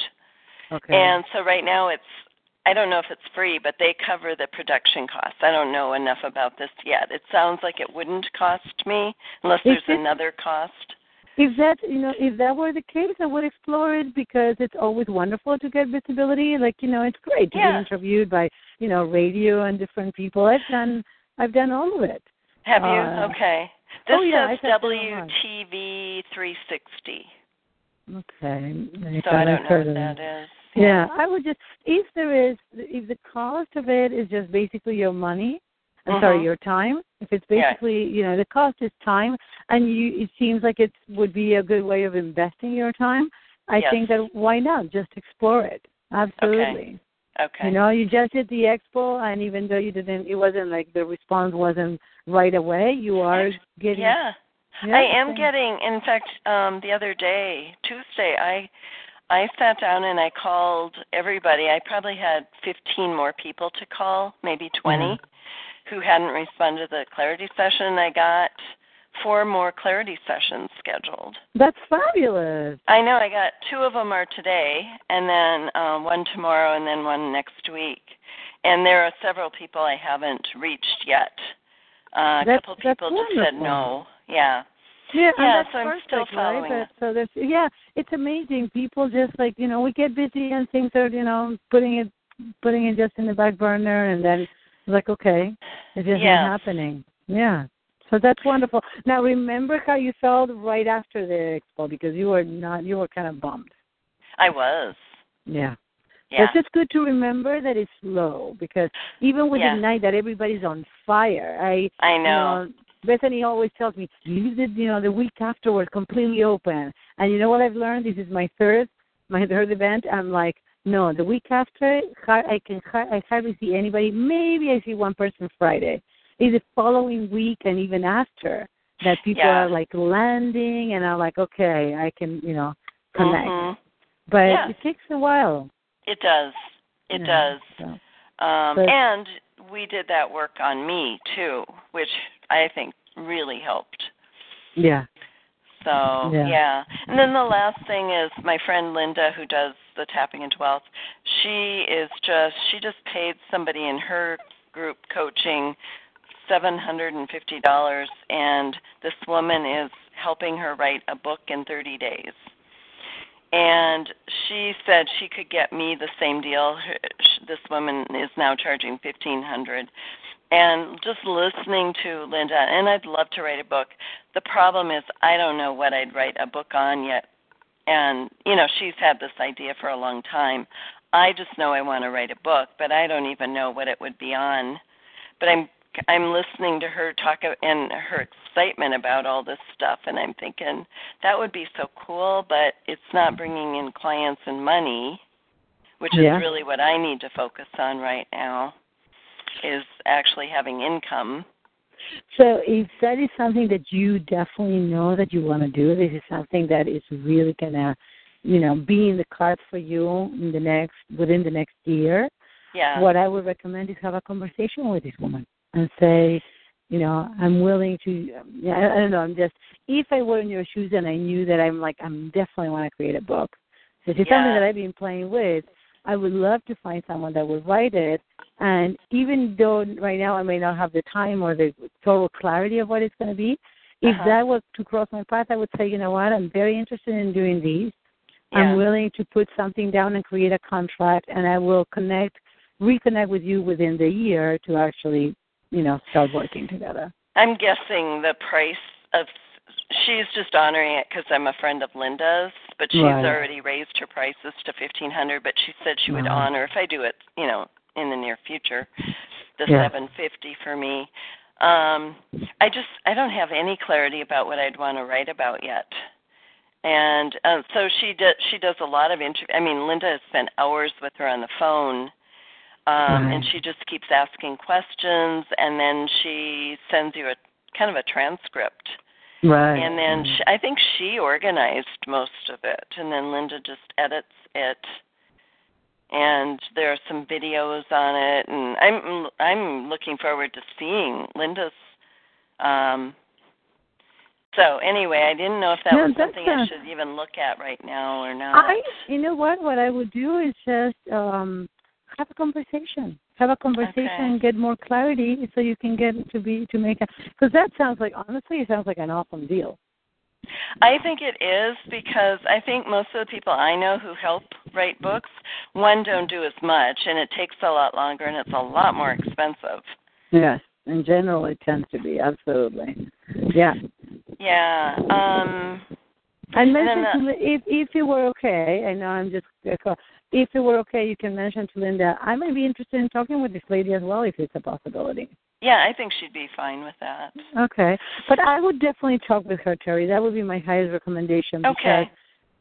okay And so right now it's I don't know if it's free, but they cover the production costs. I don't know enough about this yet. It sounds like it wouldn't cost me unless there's it- another cost. If that you know, if that were the case, I would explore it because it's always wonderful to get visibility. Like you know, it's great to Yeah. be interviewed by you know radio and different people. I've done I've done all of it. Have you? Uh, okay. This oh, yeah, I says thought they were on. WTV 360. Okay, So I don't know what that is. Yeah, I would just if there is if the cost of it is just basically your money, I'm sorry, Mhm. your time. If it's Yeah. basically you know the cost is time, and you it seems like it would be a good way of investing your time. I Yes. think that why not just explore it? Absolutely. Okay. You know, you just did the expo, and even though you didn't, it wasn't like the response wasn't right away. You are getting. yeah. Yeah, I am getting in fact um the other day, Tuesday, I I sat down and I called everybody. I probably had 15 more people to call, maybe 20 Mhm. who hadn't responded to the clarity session. I got four more clarity sessions scheduled. That's fabulous. I know I got two of them are today, and then um, one tomorrow, and then one next week. And there are several people I haven't reached yet. Uh, a That's- couple people just said no. Yeah. Yeah, Yeah, that's so I'm still right? following But, so there's yeah, it's amazing. People just like you know we get busy and things are you know putting it putting it just in the back burner and then it's like okay, it's just not happening. Yeah. So that's wonderful. Now remember how you felt right after the expo because you were not you were kind of bummed. I was. Yeah. Yeah. It's just good to remember that it's slow because even with Yeah. the night that everybody's on fire, I I you know. Bethany always tells me, leave it, you know, the week afterwards completely open. And you know what I've learned? This is my third, my third event. I'm like, no, the week after, I can, I hardly see anybody. Maybe I see one person Friday. It's the following week and even after that people Yeah. are like landing and are like, okay, I can, you know, connect. Mhm. But Yeah. it takes a while. It does. It Yeah, does. so. Um, But- and we did that work on me too, which I think really helped. Yeah. So Yeah. yeah. And then the last thing is my friend Linda who does the tapping into wealth. She is just she just paid somebody in her group coaching seven hundred and fifty dollars and this woman is helping her write a book in thirty days. And she said she could get me the same deal. This woman is now charging fifteen hundred and just listening to Linda, and I'd love to write a book. The problem is I don't know what I'd write a book on yet. And you know, she's had this idea for a long time. I just know I want to write a book, but I don't even know what it would be on. But I'm I'm listening to her talk and her excitement about all this stuff and I'm thinking that would be so cool, but it's not bringing in clients and money, which Yeah. is really what I need to focus on right now is actually having income. So if that is something that you definitely know that you want to do, this is something that is really gonna, you know, be in the cards for you in the next within the next year. Yeah. What I would recommend is have a conversation with this woman and say, you know, I'm willing to. Yeah, I, I don't know. I'm just if I were in your shoes and I knew that I'm like I'm definitely want to create a book. So it's Yeah. something that I've been playing with. I would love to find someone that would write it. And even though right now I may not have the time or the total clarity of what it's going to be, if Uh-huh. that was to cross my path, I would say, you know what, I'm very interested in doing these. Yeah. I'm willing to put something down and create a contract, and I will connect, reconnect with you within the year to actually, you know, start working together. I'm guessing the price of she's just honoring it because I'm a friend of Linda's, but she's Right. already raised her prices to fifteen hundred. But she said she would honor if I do it, you know, in the near future, the Yeah. seven fifty for me. Um, I just I don't have any clarity about what I'd want to write about yet. And uh, so she does. She does a lot of interview. I mean, Linda has spent hours with her on the phone, um, Right. and she just keeps asking questions, and then she sends you a kind of a transcript. Right. And then she, I think she organized most of it, and then Linda just edits it. And there are some videos on it, and I'm I'm looking forward to seeing Linda's. Um, so anyway, I didn't know if that No, was something I a- should even look at right now or not. I, you know what? What I would do is just um have a conversation. Have a conversation Okay. and get more clarity, so you can get to be to make a. Because that sounds like honestly, it sounds like an awesome deal. I think it is because I think most of the people I know who help write books, one don't do as much and it takes a lot longer and it's a lot more expensive. Yes, in general, it tends to be absolutely. Yeah. Yeah. Um And then mention the- if if you were okay. I know I'm just if it were okay, you can mention to Linda. I might be interested in talking with this lady as well if it's a possibility. yeah, I think she'd be fine with that. Okay, but I would definitely talk with her, Teri. That would be my highest recommendation. Because, Okay.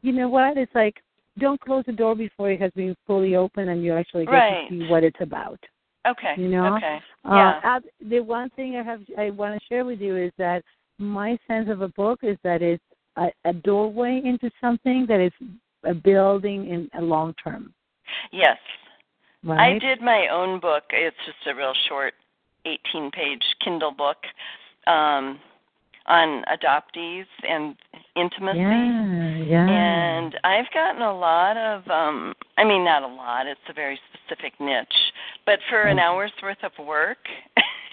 You know what? It's like don't close the door before it has been fully open and you actually get Right. to see what it's about. Okay. You know? Okay. Uh, Yeah. uh, the one thing I have I want to share with you is that my sense of a book is that it's a, a doorway into something that is a building in a long term. Yes. Right? I did my own book. It's just a real short 18 page Kindle book um on adoptees and intimacy. Yeah, yeah. And I've gotten a lot of um I mean not a lot, it's a very specific niche. But for an hour's worth of work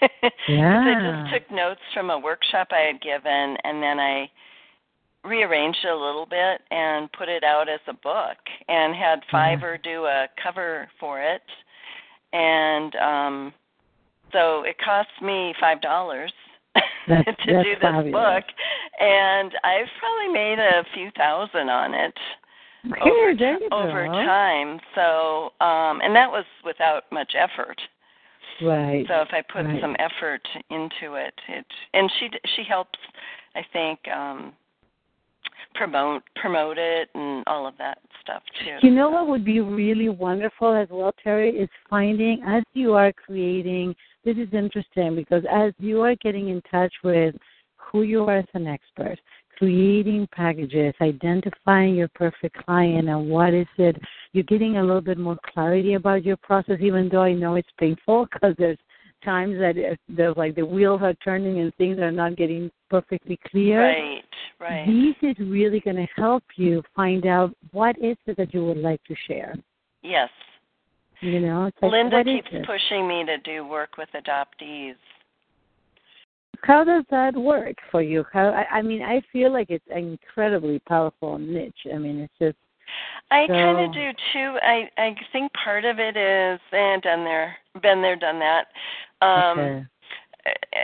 [LAUGHS] Yeah. I just took notes from a workshop I had given and then I rearranged it a little bit and put it out as a book and had Fiverr do a cover for it. And um so it cost me five dollars [LAUGHS] to do this fabulous. book and I've probably made a few thousand on it over, there ti- you go. over time. So um and that was without much effort. Right. So if I put Right. some effort into it, it and she she helps I think um promote promote it and all of that stuff too. You know what would be really wonderful as well, Teri, is finding as you are creating. This is interesting because as you are getting in touch with who you are as an expert, creating packages, identifying your perfect client and what is it, you're getting a little bit more clarity about your process, even though I know it's painful [LAUGHS] because there's times that there's like the wheels are turning and things are not getting perfectly clear. Right, right. This is really going to help you find out what is it that you would like to share. Yes. You know, it's like, Linda keeps pushing me to do work with adoptees. How does that work for you? How I, I mean, I feel like it's an incredibly powerful niche. I mean, it's just I So- kind of do too. I I think part of it is and done there, been there, done that. Um okay.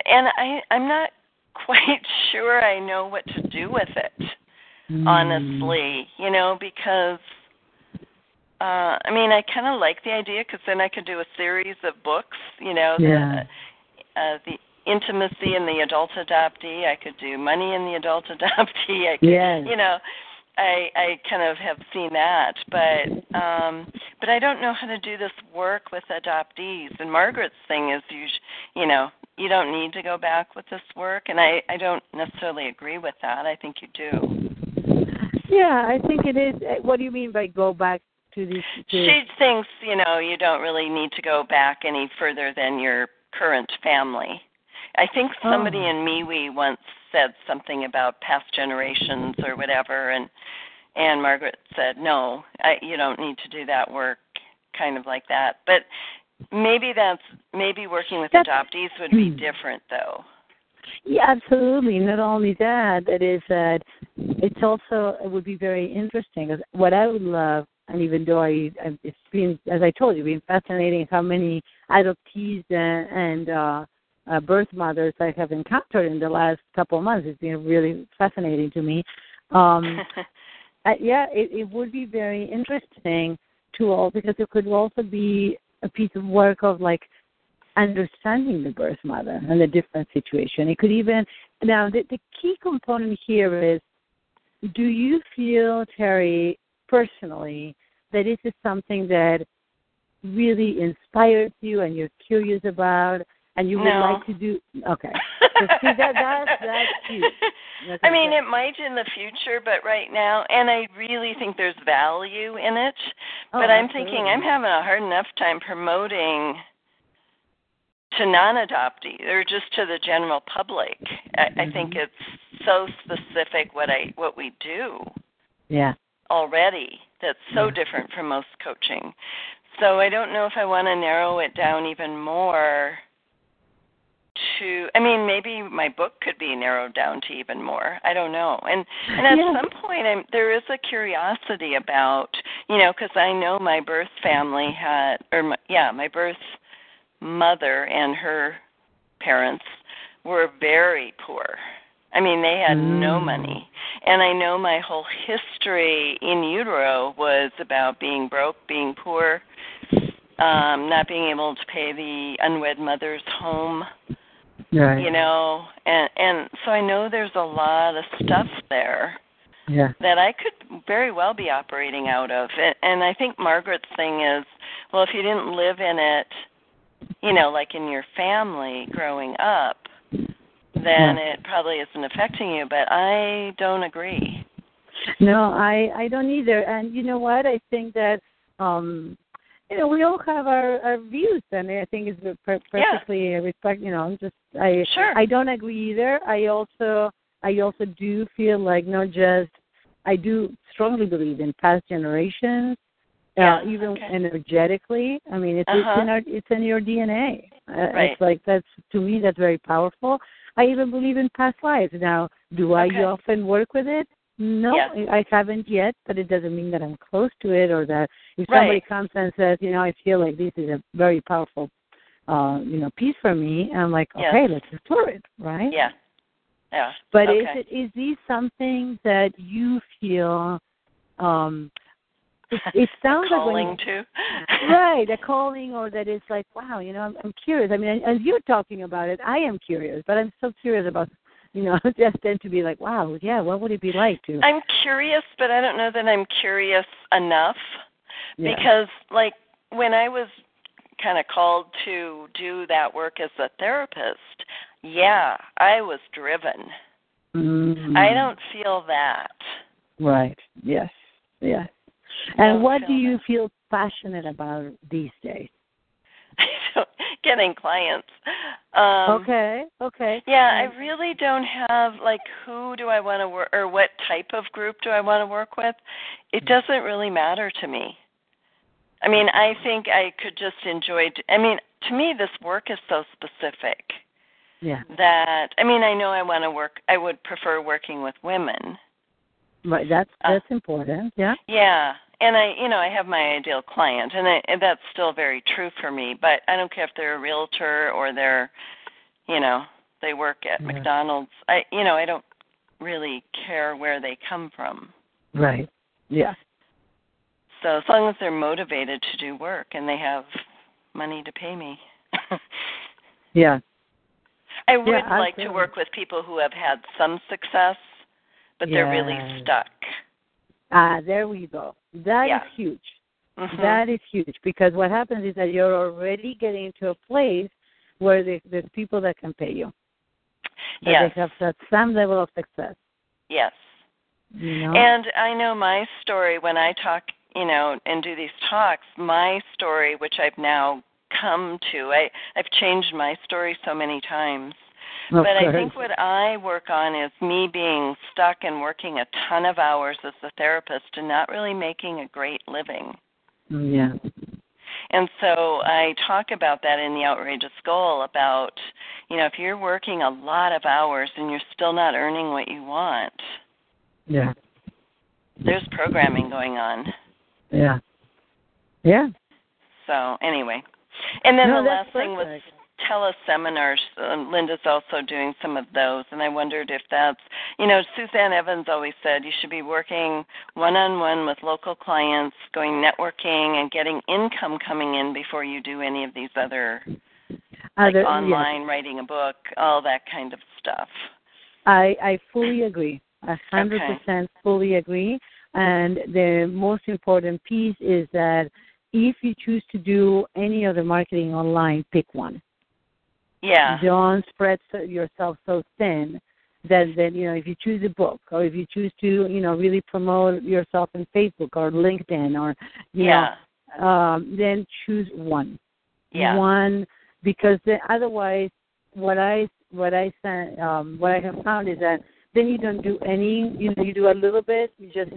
and I I'm not [LAUGHS] quite sure I know what to do with it. Mm. honestly, you know, because uh I mean, I kind of like the idea cuz then I could do a series of books, you know, Yeah. the uh the intimacy in the adult adoptee, I could do money in the adult [LAUGHS] adoptee. I could, Yes. you know, I I kind of have seen that, but um but I don't know how to do this work with adoptees. And Margaret's thing is you sh- you know, you don't need to go back with this work and I I don't necessarily agree with that. I think you do. Yeah, I think it is. uh, What do you mean by go back to these? To, She thinks, you know, you don't really need to go back any further than your current family. I think somebody Oh. in MeWe once said something about past generations or whatever, and and Margaret said, "No, I, you don't need to do that work." Kind of like that, but maybe that's maybe working with That's- adoptees would be [CLEARS THROAT] different, though. Yeah, absolutely. Not only that, that is that it's also it would be very interesting. 'cause what I would love, and even though I, I it's been as I told you, been fascinating how many adoptees and, and uh, uh, birth mothers I have encountered in the last couple of months. It's been really fascinating to me. Um, [LAUGHS] uh, yeah, it, it would be very interesting to all because it could also be a piece of work of like understanding the birth mother and the different situation. It could even now the, the key component here is do you feel, Teri, personally, that this is something that really inspires you and you're curious about and you would No. like to do okay. [LAUGHS] So see that that's that's huge. That's I mean, it might in the future, but right now, and I really think there's value in it. Oh, but I'm thinking. I'm having a hard enough time promoting to non-adoptee or just to the general public. I, I think Mhm. it's so specific what I what we do Yeah. already that's so Yeah. different from most coaching. So I don't know if I want to narrow it down even more to I mean maybe my book could be narrowed down to even more. I don't know. And and at Yeah. some point I'm there is a curiosity about, you know, cuz I know my birth family had or my, yeah, my birth mother and her parents were very poor. I mean, they had no Mm. money. And I know my whole history in utero was about being broke, being poor, um, not being able to pay the unwed mother's home, Right. you know, and and so I know there's a lot of stuff there Yeah. that I could very well be operating out of. And, and I think Margaret's thing is, well, if you didn't live in it, you know, like in your family growing up, then Yeah. it probably isn't affecting you. But I don't agree. No, I I don't either. And you know what? I think that um you know we all have our, our views, and I think it's per- Yeah. perfectly respect. You know, just I Sure. I don't agree either. I also I also do feel like not just I do strongly believe in past generations. Yeah, Uh, even okay. energetically, I mean, it's, Uh-huh. it's in our, it's in your DNA. Uh, Right. It's like that's to me that's very powerful. I even believe in past lives. Now, do I Okay. often work with it? No, Yeah. I haven't yet, but it doesn't mean that I'm close to it or that if somebody Right. comes and says, you know, I feel like this is a very powerful, uh, you know, piece for me, I'm like, Yes. okay, let's explore it, right? Yeah. Yeah. But okay. is it is this something that you feel? um It, [LAUGHS] it sounds like when calling too. right a calling or that it's like wow you know I'm, I'm curious i mean as you're talking about it i am curious but i'm so curious about you know [LAUGHS] just then to be like wow yeah what would it be like to I'm curious, but I don't know that I'm curious enough yeah. because like when I was kind of called to do that work as a therapist, yeah, I was driven. Mhm. I don't feel that. right yes yes and what do you that. feel passionate about these days getting clients. Um okay okay Yeah, I really don't have like who do I want to work or what type of group do I want to work with. It doesn't really matter to me. I mean, I think I could just enjoy. I mean, to me, this work is so specific yeah that I mean, I know I want to work. I would prefer working with women. right that's Uh, that's important yeah Yeah, and I, you know, I have my ideal client, and, I, and that's still very true for me. But I don't care if they're a realtor or they're, you know, they work at Yeah. McDonald's. I, you know, I don't really care where they come from. right yeah So as long as they're motivated to do work and they have money to pay me. [LAUGHS] yeah I would Yeah, like to work with people who have had some success, but they're really stuck. Ah there we go That is Yeah. huge Mhm. That is huge because what happens is that you're already getting to a place where there, there's people that can pay you. That yes, they have some level of success. yes. You know? And I know my story when I talk, you know, and do these talks, my story which I've now come to. I I've changed my story so many times. Of but I think what I work on is me being stuck and working a ton of hours as a therapist and not really making a great living. Mm, yeah. And so I talk about that in the outrageous goal about, you know, if you're working a lot of hours and you're still not earning what you want, Yeah. there's programming going on. Yeah. Yeah. So anyway, and then No, the last thing was perfect. Teleseminars. Um, Linda's also doing some of those, and I wondered if that's, you know, Suzanne Evans always said you should be working one on one with local clients, going networking, and getting income coming in before you do any of these other, like Other- yes. online, writing a book, all that kind of stuff. I I fully agree. A hundred percent fully agree. And the most important piece is that if you choose to do any other marketing online, pick one. Yeah. Don't spread yourself so thin that then you know if you choose a book or if you choose to you know really promote yourself in Facebook or LinkedIn or you Yeah. know um, then choose one. Yeah. One because then otherwise what I what I sent um, what I have found is that then you don't do any you know you do a little bit you just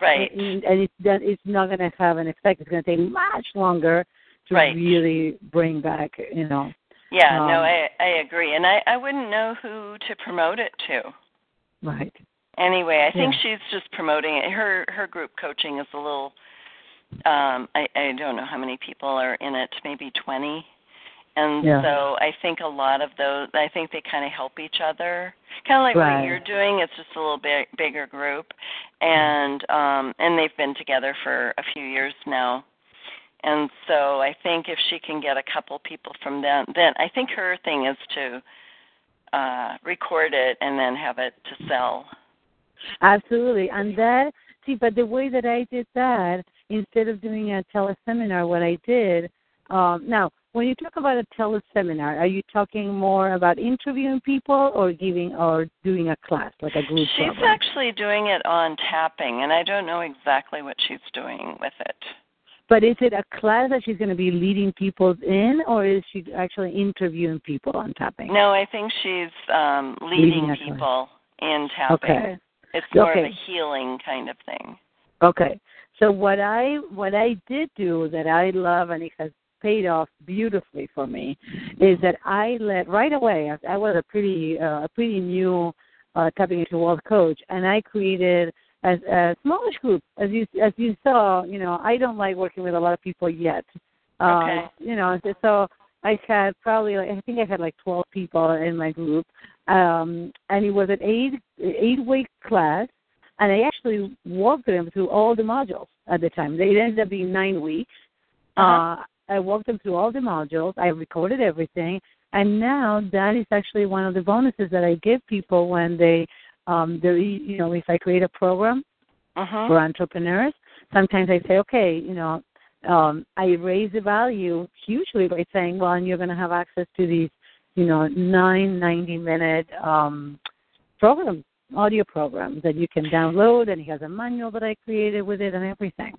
Right. and, and it's then it's not going to have an effect. It's going to take much longer to Right. really bring back you know Yeah, no, Um, I I agree. And I I wouldn't know who to promote it to. right. Anyway, I think Yeah. she's just promoting it. Her her group coaching is a little um I I don't know how many people are in it, maybe 20. And Yeah. so I think a lot of those I think they kind of help each other. Kind of like Right. what you're doing, it's just a little bit bigger group. And um and they've been together for a few years now. And so I think if she can get a couple people from them, then I think her thing is to uh record it and then have it to sell. Absolutely. And that, see, but the way that I did that, instead of doing a teleseminar, what I did, um, now, when you talk about a teleseminar, are you talking more about interviewing people or giving or doing a class, like a group She's program? actually doing it on tapping, and I don't know exactly what she's doing with it. But is it a class that she's going to be leading people in, or is she actually interviewing people on tapping? No, I think she's um Leading leading people in tapping. Okay. It's more of Okay. a healing kind of thing. Okay. So what I what I did do that I love and it has paid off beautifully for me is that I let right away. I, I was a pretty uh, a pretty new uh, tapping into wealth coach, and I created a, a smallish group. As you as you saw, you know, I don't like working with a lot of people yet. Uh, Okay. You know, so- I had probably like, I think I had like twelve people in my group, um, and it was an eight eight week class and I actually walked them through all the modules at the time. They ended up being nine weeks. Uh-huh. Uh, I walked them through all the modules. I recorded everything, and now that is actually one of the bonuses that I give people when they, um, they, you know, if I create a program Mhm. for entrepreneurs, sometimes I say, okay, you know, um, I raise the value hugely by saying, well, and you're going to have access to these, you know, nine ninety minute um, programs, audio programs that you can download, and he has a manual that I created with it and everything.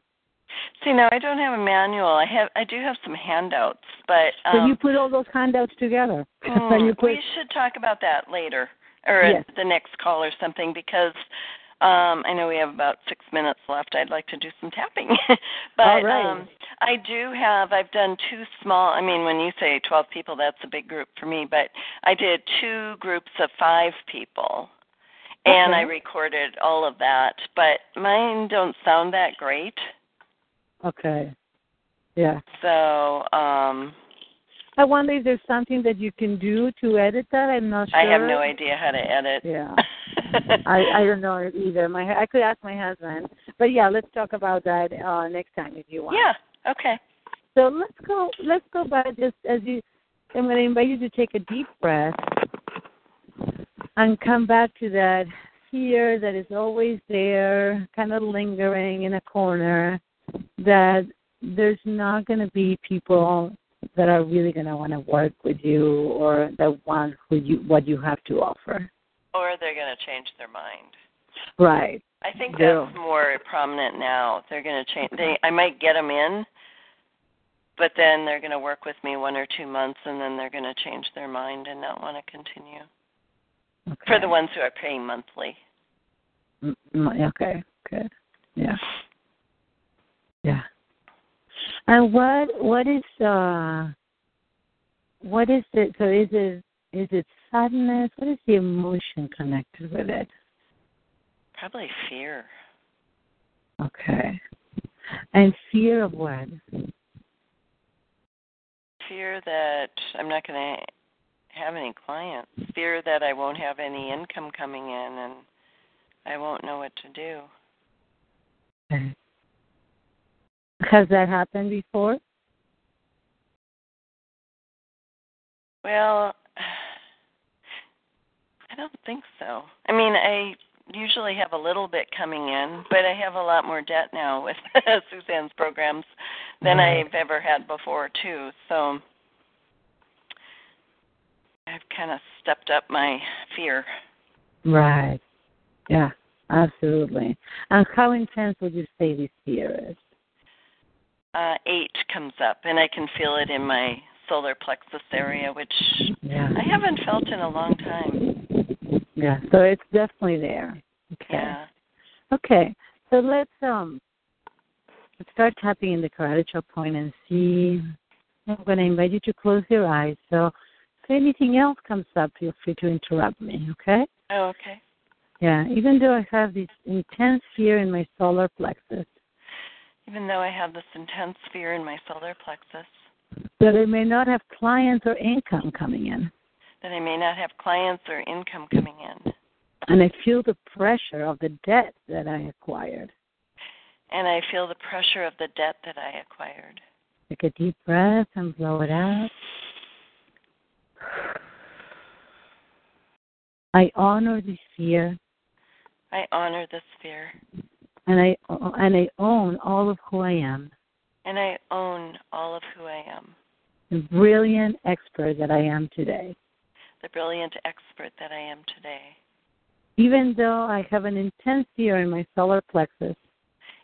See, now I don't have a manual. I have I do have some handouts, but um so you put all those handouts together. and [LAUGHS] you put, we should talk about that later or Yes. the next call or something because um I know we have about 6 minutes left. I'd like to do some tapping. [LAUGHS] but All right. um I do have I've done two small I mean when you say 12 people that's a big group for me, but I did two groups of 5 people. And I recorded all of that, but mine don't sound that great. okay. Yeah. So, um I wonder if there's something that you can do to edit that. I'm not sure. I have no idea how to edit. Yeah. [LAUGHS] I I don't know either. My I could ask my husband, but yeah, let's talk about that uh next time if you want. yeah. Okay. So let's go. Let's go back just as you. I'm going to invite you to take a deep breath and come back to that fear that is always there, kind of lingering in a corner. That there's not going to be people that are really going to want to work with you or that want who you what you have to offer. Or they're going to change their mind. Right. I think Yeah. that's more prominent now. They're going to change. They, I might get them in, but then they're going to work with me one or two months, and then they're going to change their mind and not want to continue. Okay. for the ones who are paying monthly. Okay, good. Yeah. Yeah. And what what is uh what is it so is it is it sadness? What is the emotion connected with it? Probably fear. Okay. And fear of what? Fear that I'm not going to have any clients. Fear that I won't have any income coming in and I won't know what to do. Okay. Has that happened before? Well, I don't think so. I mean, I usually have a little bit coming in, but I have a lot more debt now with [LAUGHS] Suzanne's programs than Right. I've ever had before, too. So I've kind of stepped up my fear. Right. Yeah, absolutely. And how intense would you say this fear is? Uh, eight comes up, and I can feel it in my solar plexus area, which Yeah. I haven't felt in a long time. Yeah. So it's definitely there. Okay. Yeah. Okay. So let's um let's start tapping in the coronal point and see. I'm going to invite you to close your eyes. So if anything else comes up, feel free to interrupt me. Okay? Oh, okay. Yeah. Even though I have this intense fear in my solar plexus, Even though I have this intense fear in my solar plexus, that I may not have clients or income coming in, that I may not have clients or income coming in. and I feel the pressure of the debt that I acquired. And I feel the pressure of the debt that I acquired. Take a deep breath and blow it out. I honor this fear I honor this fear. And I and I own all of who I am, And I own all of who I am, the brilliant expert that I am today. the brilliant expert that I am today. Even though I have an intense fear in my solar plexus,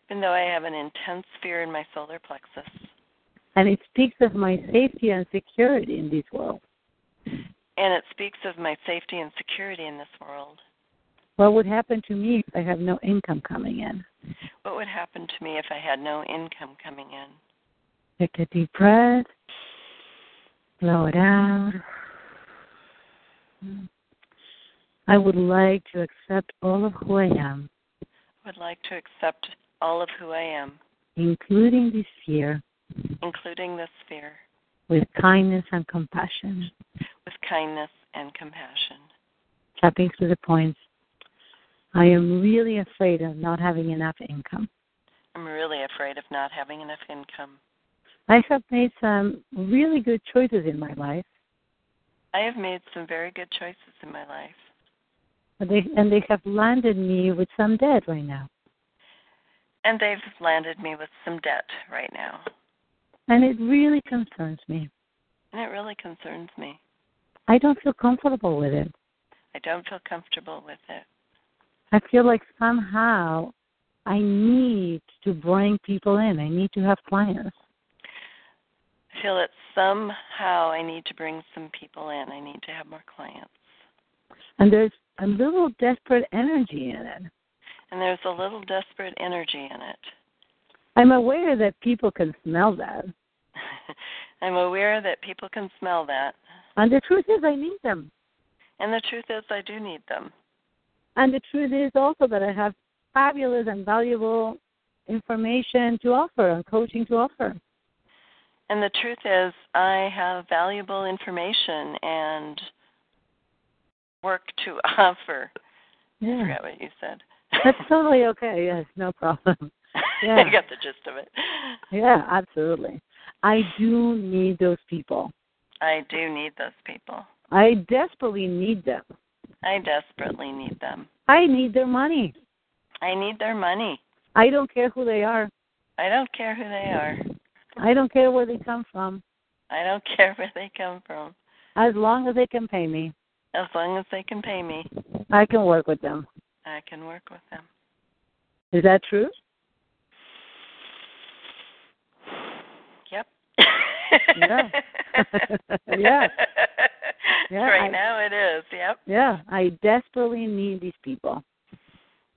Even though I have an intense fear in my solar plexus, and it speaks of my safety and security in this world, and it speaks of my safety and security in this world, what would happen to me if I have no income coming in? What would happen to me if I had no income coming in? Take a deep breath, blow it out. I would like to accept all of who I am, I would like to accept all of who I am, including this fear, including this fear, with kindness and compassion. with kindness and compassion. Tapping through the points. I am really afraid of not having enough income. I'm really afraid of not having enough income. I have made some really good choices in my life, I have made some very good choices in my life, but they, and they have landed me with some debt right now. and they've landed me with some debt right now. And it really concerns me. And it really concerns me. I don't feel comfortable with it. I don't feel comfortable with it. I feel like somehow I need to bring people in. I need to have clients. I feel that somehow I need to bring some people in. I need to have more clients. And there's a little desperate energy in it. And there's a little desperate energy in it. I'm aware that people can smell that. [LAUGHS] I'm aware that people can smell that. And the truth is, I need them. And the truth is, I do need them. And the truth is also that I have fabulous and valuable information to offer and coaching to offer. And the truth is, I have valuable information and work to [LAUGHS] offer. I forgot what you said. That's [LAUGHS] totally okay. Yes, no problem. [LAUGHS] Yeah. I got the gist of it. Yeah, absolutely. I do need those people. I do need those people. I desperately need them. I desperately need them. I need their money. I need their money. I don't care who they are. I don't care who they are. I don't care where they come from. I don't [LAUGHS] care where they come from. As long as they can pay me, As long as they can pay me, I can work with them. I can work with them. Is that true? Yep. Yeah. [LAUGHS] Yeah. [LAUGHS] Yeah, right I- now it is. Yep. Yeah, I desperately need these people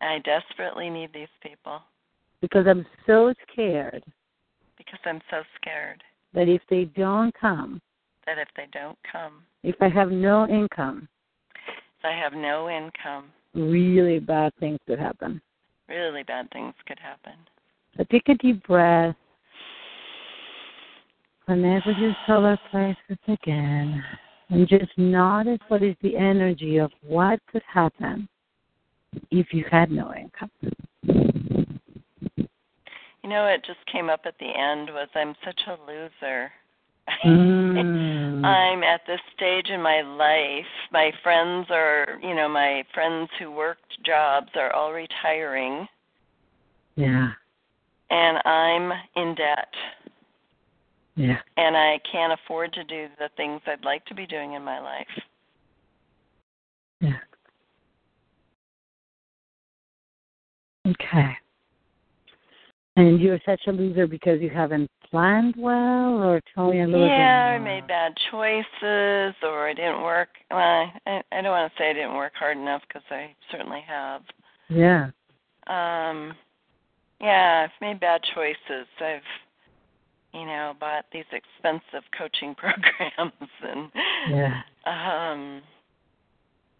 I desperately need these people because I'm so scared because I'm so scared that if they don't come, that if they don't come, if I have no income, if I have no income, really bad things could happen. really bad things could happen. So take a deep breath. With your solar plexus again. And just notice what is the energy of what could happen if you had no income. You know, it just came up at the end was I'm such a loser. Mm. [LAUGHS] I'm at this stage in my life. My friends are, you know, my friends who worked jobs are all retiring, Yeah, and I'm in debt, yeah. and I can't afford to do the things I'd like to be doing in my life. Yeah. Okay. And you're such a loser because you haven't planned well, or tell me a little Yeah, I bit more. made bad choices, or I didn't work. Well, I, I don't want to say I didn't work hard enough because I certainly have. Yeah. Um, yeah, I've made bad choices. I've, you know, bought these expensive coaching [LAUGHS] programs, and Yeah. um,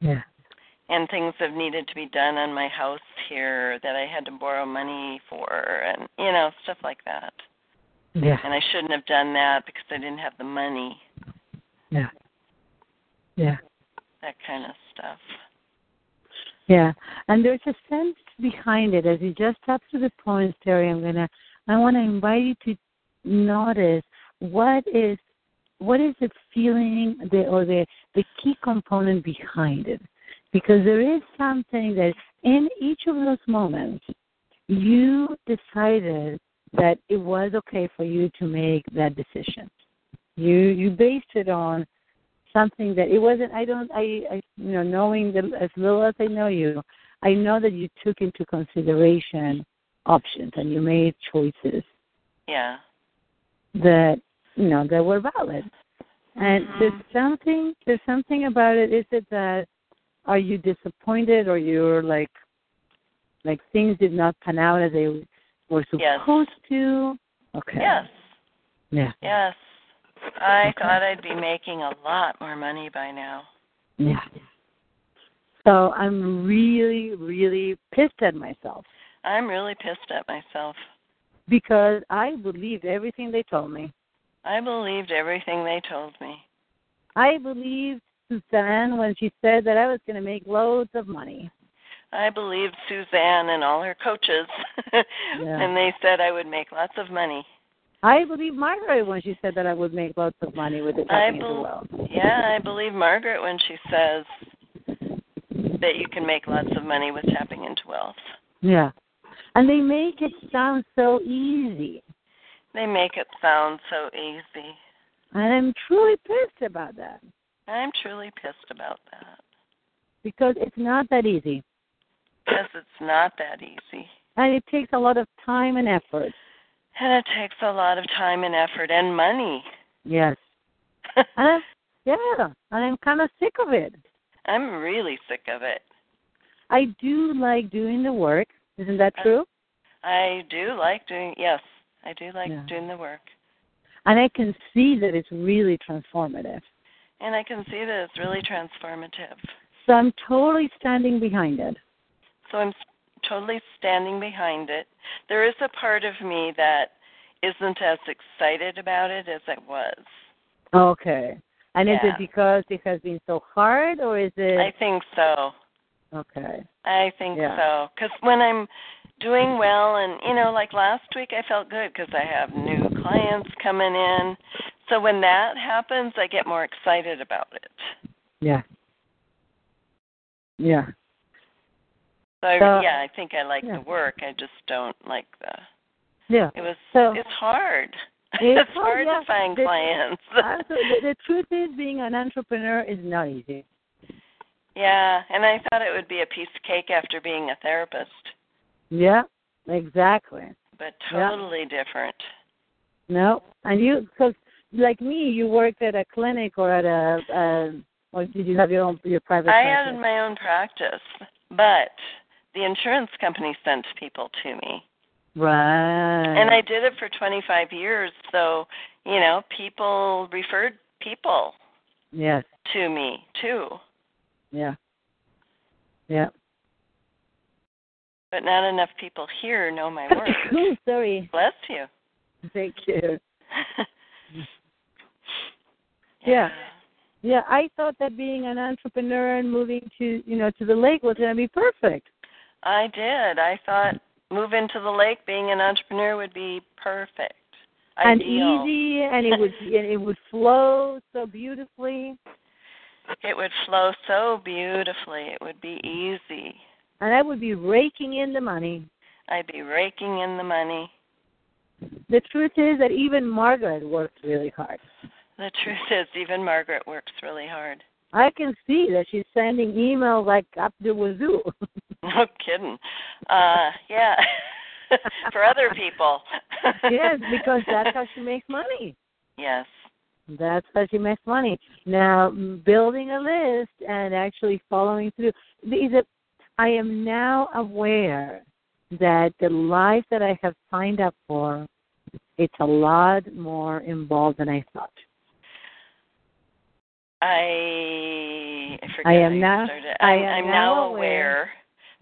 Yeah. and things have needed to be done on my house here that I had to borrow money for, and you know, stuff like that. Yeah. And I shouldn't have done that because I didn't have the money. Yeah. Yeah. That kind of stuff. Yeah. And there's a sense behind it. As you just up to the point, Teri, I'm gonna I wanna invite you to notice what is what is the feeling the or the the key component behind it. Because there is something that in each of those moments you decided that it was okay for you to make that decision. You you based it on something that it wasn't i don't i i you know knowing the, as little as i know you i know that you took into consideration options and you made choices Yeah. That you know that were valid and Mhm. there's something there's something about it is it that are you disappointed or you're like like things did not pan out as they were Yes. supposed to okay Yes. yeah Yes. I Okay. thought I'd be making a lot more money by now. yeah so i'm really really pissed at myself I'm really pissed at myself. Because I believed everything they told me. I believed everything they told me. I believed Suzanne when she said that I was going to make loads of money. I believed Suzanne and all her coaches, [LAUGHS] and they said I would make lots of money. I believed Margaret when she said that I would make lots of money with the I tapping into bel- wealth. Yeah, I believe Margaret when she says that you can make lots of money with tapping into wealth. Yeah. And they make it sound so easy. They make it sound so easy. And I'm truly pissed about that I'm truly pissed about that because it's not that easy. because it's not that easy. And it takes a lot of time and effort. And it takes a lot of time and effort and money. Yes. [LAUGHS] And I'm, yeah, and I'm kind of sick of it. I'm really sick of it. I do like doing the work. Isn't that true? I do like doing yes, I do like Yeah. doing the work. And I can see that it's really transformative. And I can see that it's really transformative. So I'm totally standing behind it. So I'm totally standing behind it. There is a part of me that isn't as excited about it as I was. Okay. And is it because it has been so hard, or is it? I think so. Okay. I think Yeah. so. Because when I'm doing well, and you know, like last week, I felt good because I have new clients coming in. So when that happens, I get more excited about it. Yeah. Yeah. So, I, So- yeah, I think I like yeah. the work. I just don't like the. Yeah. It was. So- it's hard. [LAUGHS] It's oh, hard hard, yeah. to find The- clients. [LAUGHS] The truth is, being an entrepreneur is not easy. Yeah, and I thought it would be a piece of cake after being a therapist, Yeah. Exactly. but Yeah. totally different. No. And you, because like me, you worked at a clinic or at a, a or did you have your own your private? I practice? had my own practice, but the insurance company sent people to me. Right. And I did it for 25 years, so, you know, people referred people Yes. to me too, Yeah. Yeah. but not enough people here know my [LAUGHS] work. Sorry. Bless you. Thank you. [LAUGHS] Yeah. Yeah, I thought that being an entrepreneur and moving to you know to the lake was going to be perfect. I did. I thought moving to the lake, being an entrepreneur would be perfect. and easy, and it would and it would [LAUGHS] flow so beautifully, It would flow so beautifully. It would be easy. and I would be raking in the money. I'd be raking in the money. The truth is that even Margaret worked really hard. The truth is, even Margaret works really hard. I can see that she's sending emails like up the wazoo. [LAUGHS] No kidding. Uh, yeah. [LAUGHS] For other people. [LAUGHS] yes, because that's how she makes money. Yes. That's how she makes money. Now, building a list and actually following through. Is it, I am now aware that the life that I have signed up for, it's a lot more involved than I thought. I I forget I am how now- started. I I'm, am I'm now aware aware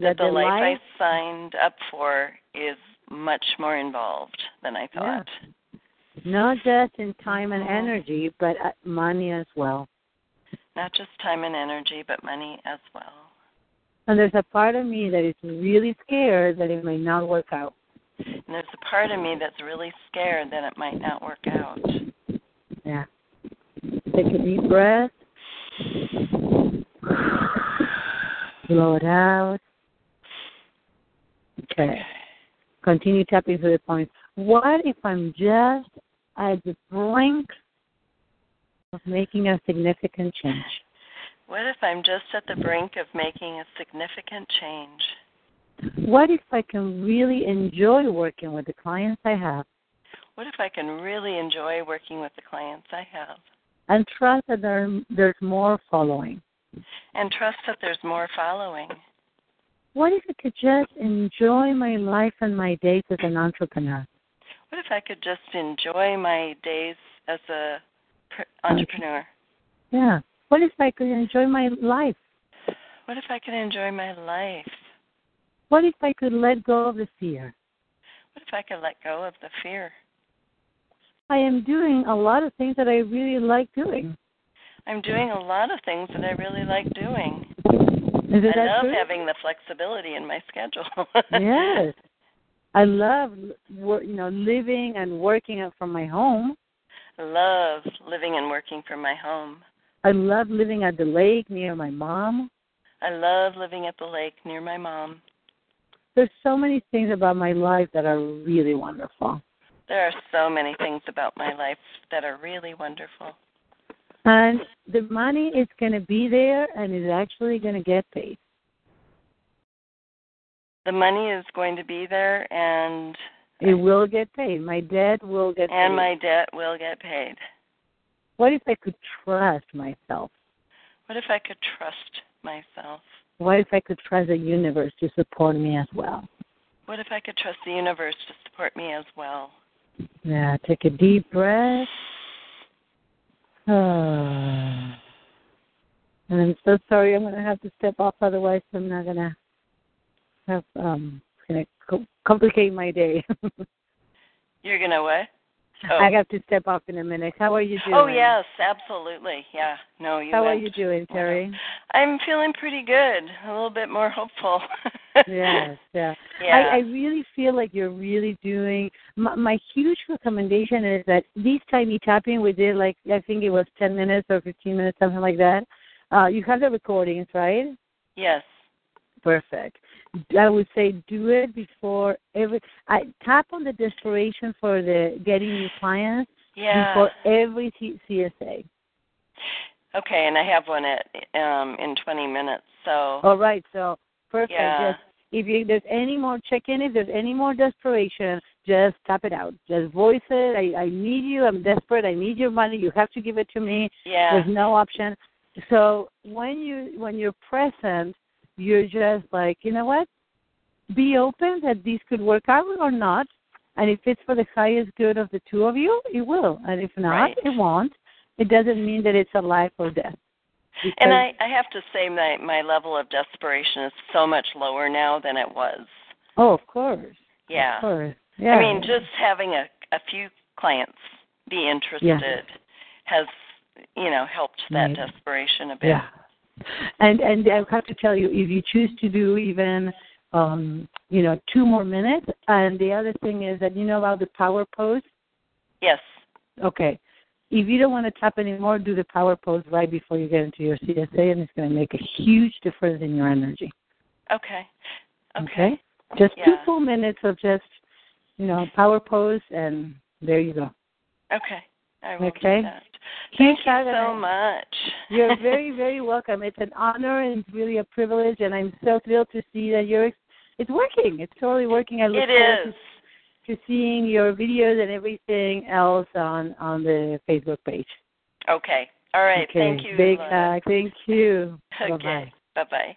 that the the life life, I signed up for is much more involved than I thought. Not just in time and energy, but uh, money as well. Not just time and energy, but money as well. And there's a part of me that is really scared that it may not work out. And there's a part of me that's really scared that it might not work out. Yeah. Take a deep breath. Blow it out. Okay. Continue tapping through the points. What if I'm just at the brink of making a significant change? What if I'm just at the brink of making a significant change? What if I can really enjoy working with the clients I have What if I can really enjoy working with the clients I have and trust that there, there's more following? and trust that there's more following? What if I could just enjoy my life and my days as an entrepreneur? What if I could just enjoy my days as a entrepreneur? Yeah. What if I could enjoy my life? What if I could enjoy my life? What if I could let go of the fear? What if I could let go of the fear? I am doing a lot of things that I really like doing. I'm doing a lot of things that I really like doing. Is I love true? having the flexibility in my schedule. [LAUGHS] yes. I love you know living and working out from my home. I love living and working from my home. I love living at the lake near my mom. I love living at the lake near my mom. There's so many things about my life that are really wonderful. There are so many things about my life that are really wonderful. And the money is going to be there and is actually going to get paid. The money is going to be there and It will get paid. My debt will get and paid. And my debt will get paid. What if I could trust myself? What if I could trust myself? What if I could trust the universe to support me as well? What if I could trust the universe to support me as well? Yeah, take a deep breath. [SIGHS] and I'm so sorry I'm going to have to step off, otherwise I'm not going to have um going to co- complicate my day. [LAUGHS] You're gonna what? Oh. I have to step off in a minute. How are you doing? Oh yes, absolutely. Yeah. No, you How are you doing, Teri? I'm feeling pretty good. A little bit more hopeful. [LAUGHS] yes, yeah. Yeah. I, I really feel like you're really doing. My, my huge recommendation is that these tiny tapping we did, like I think it was 10 minutes or 15 minutes, something like that. Uh, you have the recordings, right? yes. Perfect. I would say do it before every. I tap on the desperation for the getting new clients Yeah. before every CSA. Okay, and I have one at um in 20 minutes. So All right, so perfect. Yeah. Just if you, there's any more check in, if there's any more desperation, just tap it out. Just voice it. I, I need you. I'm desperate. I need your money. You have to give it to me. yeah. There's no option. So when you when you're present, you're just like, you know what? Be open that this could work out or not. And if it's for the highest good of the two of you, it will. And if not, Right. it won't. It doesn't mean that it's a life or death. And I, I have to say my my level of desperation is so much lower now than it was. oh, of course, Yeah. of course, yeah. I mean, just having a a few clients be interested has you know helped that desperation a bit. Yeah. And and I have to tell you, if you choose to do even um, you know, two more minutes, and the other thing is that you know about the power pose. Yes. Okay. If you don't want to tap anymore, do the power pose right before you get into your CSA, and it's going to make a huge difference in your energy. Okay. Okay. Just two full minutes of just, you know, power pose, and there you go. Okay. I will Okay. Do that. Keep Thank you so much. You're [LAUGHS] very, very welcome. It's an honor and it's really a privilege, and I'm so thrilled to see that you're. It's working. It's totally working. I look It forward. To, to seeing your videos and everything else on on the Facebook page. Okay. All right. Okay. Thank you. Big hug. Thank you. [LAUGHS] Okay. Bye bye.